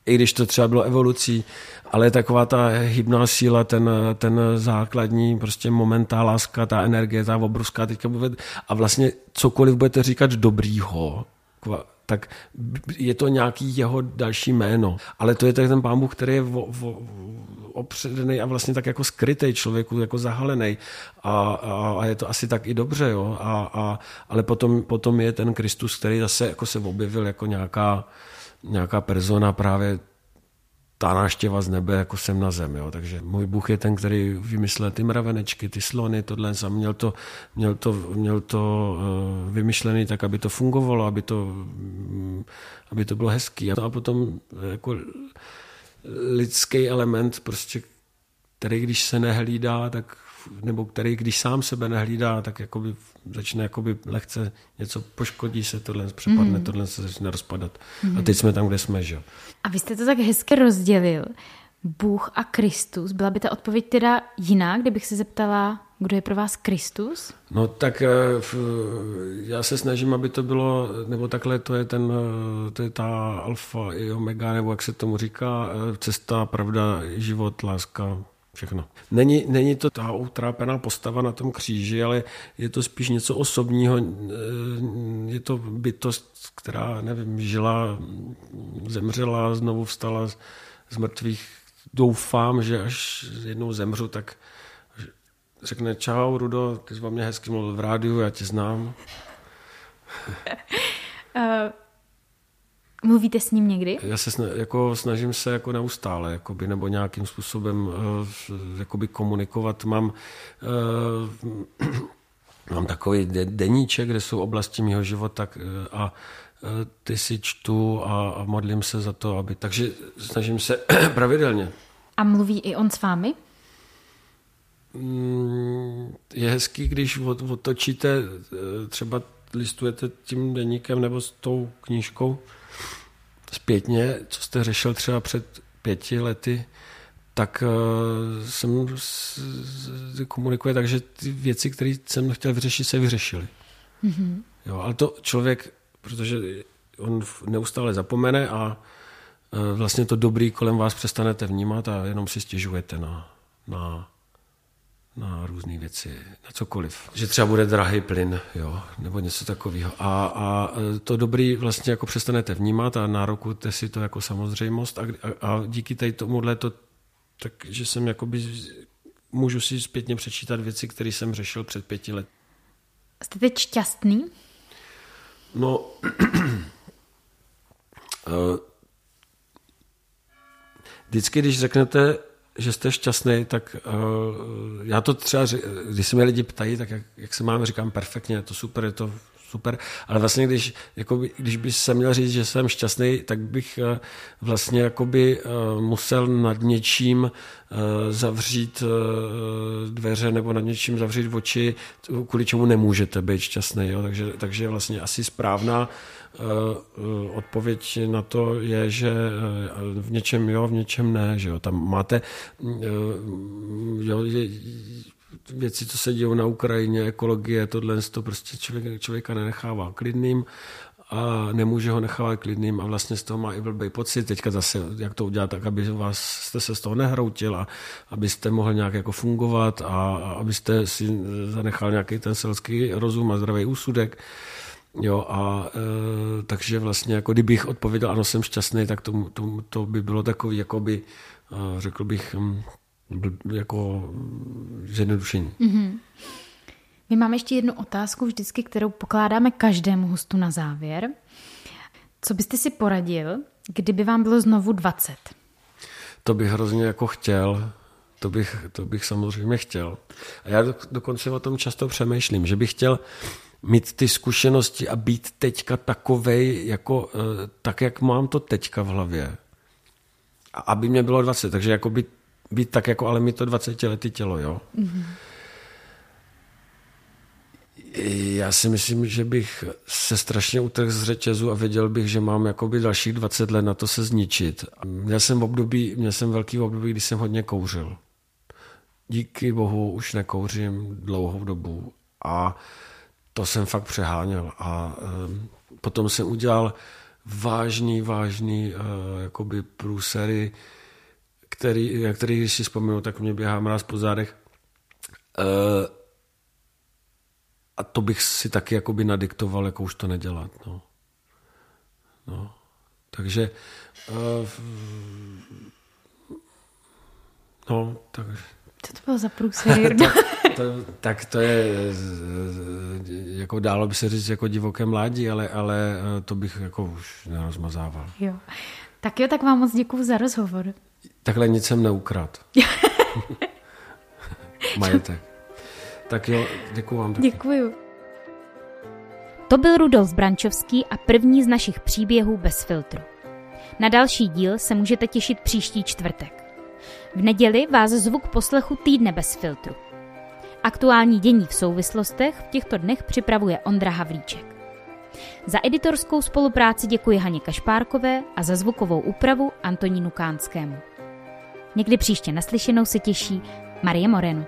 i když to třeba bylo evolucí, ale taková ta hybná síla, ten, ten základní prostě moment, ta láska, ta energie, ta obrovská teďka bude, a vlastně cokoliv budete říkat dobrýho, tak je to nějaký jeho další jméno. Ale to je ten pán Bůh, který je opředený a vlastně tak jako skrytý člověku, jako zahalený. A, a, a je to asi tak i dobře, jo. A, a, ale potom, potom je ten Kristus, který zase jako se objevil jako nějaká, nějaká persona právě ta náštěva z nebe jako sem na zem. Jo. Takže můj Bůh je ten, který vymyslel ty mravenečky, ty slony, tohle a měl to, měl to, měl to uh, vymyšlený tak, aby to fungovalo, aby to, um, aby to bylo hezký. A potom jako lidský element, prostě, který když se nehlídá, tak nebo který, když sám sebe nehlídá, tak jakoby začne jakoby lehce něco poškodí se, tohle přepadne, mm. tohle se začne rozpadat. Mm. A teď jsme tam, kde jsme, že A vy jste to tak hezky rozdělil. Bůh a Kristus. Byla by ta odpověď teda jiná, kdybych se zeptala, kdo je pro vás Kristus? No tak eh, já se snažím, aby to bylo, nebo takhle to je ten, eh, to je ta alfa i omega, nebo jak se tomu říká, eh, cesta, pravda, život, láska, všechno. Není, není to ta utrápená postava na tom kříži, ale je to spíš něco osobního, je to bytost, která, nevím, žila, zemřela, znovu vstala z mrtvých. Doufám, že až jednou zemřu, tak řekne čau, Rudo, ty jsi o mě hezky mluvil v rádiu, já tě znám. <laughs> mluvíte s ním někdy? Já se sna, jako, snažím se jako neustále, jakoby, nebo nějakým způsobem uh, jakoby komunikovat. Mám, uh, <clears throat> mám takový deníček, kde jsou oblasti mého života a ty si čtu a, a modlím se za to, aby... Takže snažím se <clears throat> pravidelně. A mluví i on s vámi? Mm, je hezký, když otočíte, eh, třeba listujete tím deníkem nebo s tou knížkou zpětně, co jste řešil třeba před pěti lety, tak uh, jsem komunikuje tak, že ty věci, které jsem chtěl vyřešit, se vyřešily. Mm-hmm. Jo, ale to člověk, protože on neustále zapomene a uh, vlastně to dobrý kolem vás přestanete vnímat a jenom si stěžujete na, na na různé věci, na cokoliv. Že třeba bude drahý plyn, jo, nebo něco takového. A, a to dobrý vlastně jako přestanete vnímat a nárokujete si to jako samozřejmost a, a, a díky tady tomuhle to, tak, že jsem jakoby, můžu si zpětně přečítat věci, které jsem řešil před pěti let. Jste teď šťastný? No, eh, <clears throat> vždycky, když řeknete, že jste šťastný, tak uh, já to třeba, když se mě lidi ptají, tak jak, jak se máme, říkám perfektně, je to super, je to super, ale vlastně když, jakoby, když by se měl říct, že jsem šťastný, tak bych uh, vlastně jakoby uh, musel nad něčím uh, zavřít dveře nebo nad něčím zavřít oči, kvůli čemu nemůžete být šťastný. Jo? Takže, takže vlastně asi správná odpověď na to je, že v něčem jo, v něčem ne. Že jo? Tam máte uh, jo, je, věci, co se dějí na Ukrajině, ekologie, tohle, to prostě člověk, člověka nenechává klidným a nemůže ho nechávat klidným a vlastně z toho má i blbý pocit. Teďka zase, jak to udělat tak, aby vás, jste se z toho nehroutil a abyste mohl nějak jako fungovat a, abyste si zanechal nějaký ten selský rozum a zdravý úsudek. Jo, a e, takže vlastně, jako kdybych odpověděl, ano, jsem šťastný, tak to, to, to by bylo takový, jakoby, e, řekl bych, hm, jako zjednodušení. Mm-hmm. My máme ještě jednu otázku vždycky, kterou pokládáme každému hostu na závěr. Co byste si poradil, kdyby vám bylo znovu 20? To bych hrozně jako chtěl, to bych, to bych samozřejmě chtěl. A já dokonce o tom často přemýšlím, že bych chtěl mít ty zkušenosti a být teďka takovej, jako, eh, tak, jak mám to teďka v hlavě. A aby mě bylo 20, takže jako být, tak, jako ale mi to 20 lety tělo, jo. Mm-hmm. Já si myslím, že bych se strašně utrhl z řetězu a věděl bych, že mám jakoby dalších 20 let na to se zničit. Měl jsem, v období, měl jsem velký období, kdy jsem hodně kouřil. Díky bohu už nekouřím dlouhou dobu a to jsem fakt přeháněl. A um, potom jsem udělal vážný, vážný uh, jakoby průsery, který, na který, když si vzpomenu, tak mě běhá mráz po zádech. Uh, a to bych si taky jakoby nadiktoval, jako už to nedělat. No. No. Takže uh, no, takže co to bylo za průser, <laughs> to, to, tak to je, jako dálo by se říct jako divoké mládí, ale, ale eh, to bych jako už nerozmazával. Jo. Tak jo, tak vám moc děkuji za rozhovor. Takhle nic jsem neukrát. <laughs> Majetek. Tak jo, děkuji vám. Taky. Děkuju. To byl Rudolf Brančovský a první z našich příběhů bez filtru. Na další díl se můžete těšit příští čtvrtek. V neděli vás zvuk poslechu týdne bez filtru. Aktuální dění v souvislostech v těchto dnech připravuje Ondra Havlíček. Za editorskou spolupráci děkuji Haně Kašpárkové a za zvukovou úpravu Antonínu Kánskému. Někdy příště naslyšenou se těší Marie Moreno.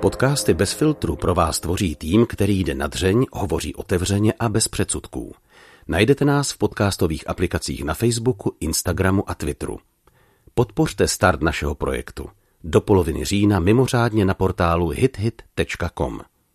Podcasty bez filtru pro vás tvoří tým, který jde na dřeň, hovoří otevřeně a bez předsudků. Najdete nás v podcastových aplikacích na Facebooku, Instagramu a Twitteru. Podpořte start našeho projektu. Do poloviny října mimořádně na portálu hithit.com.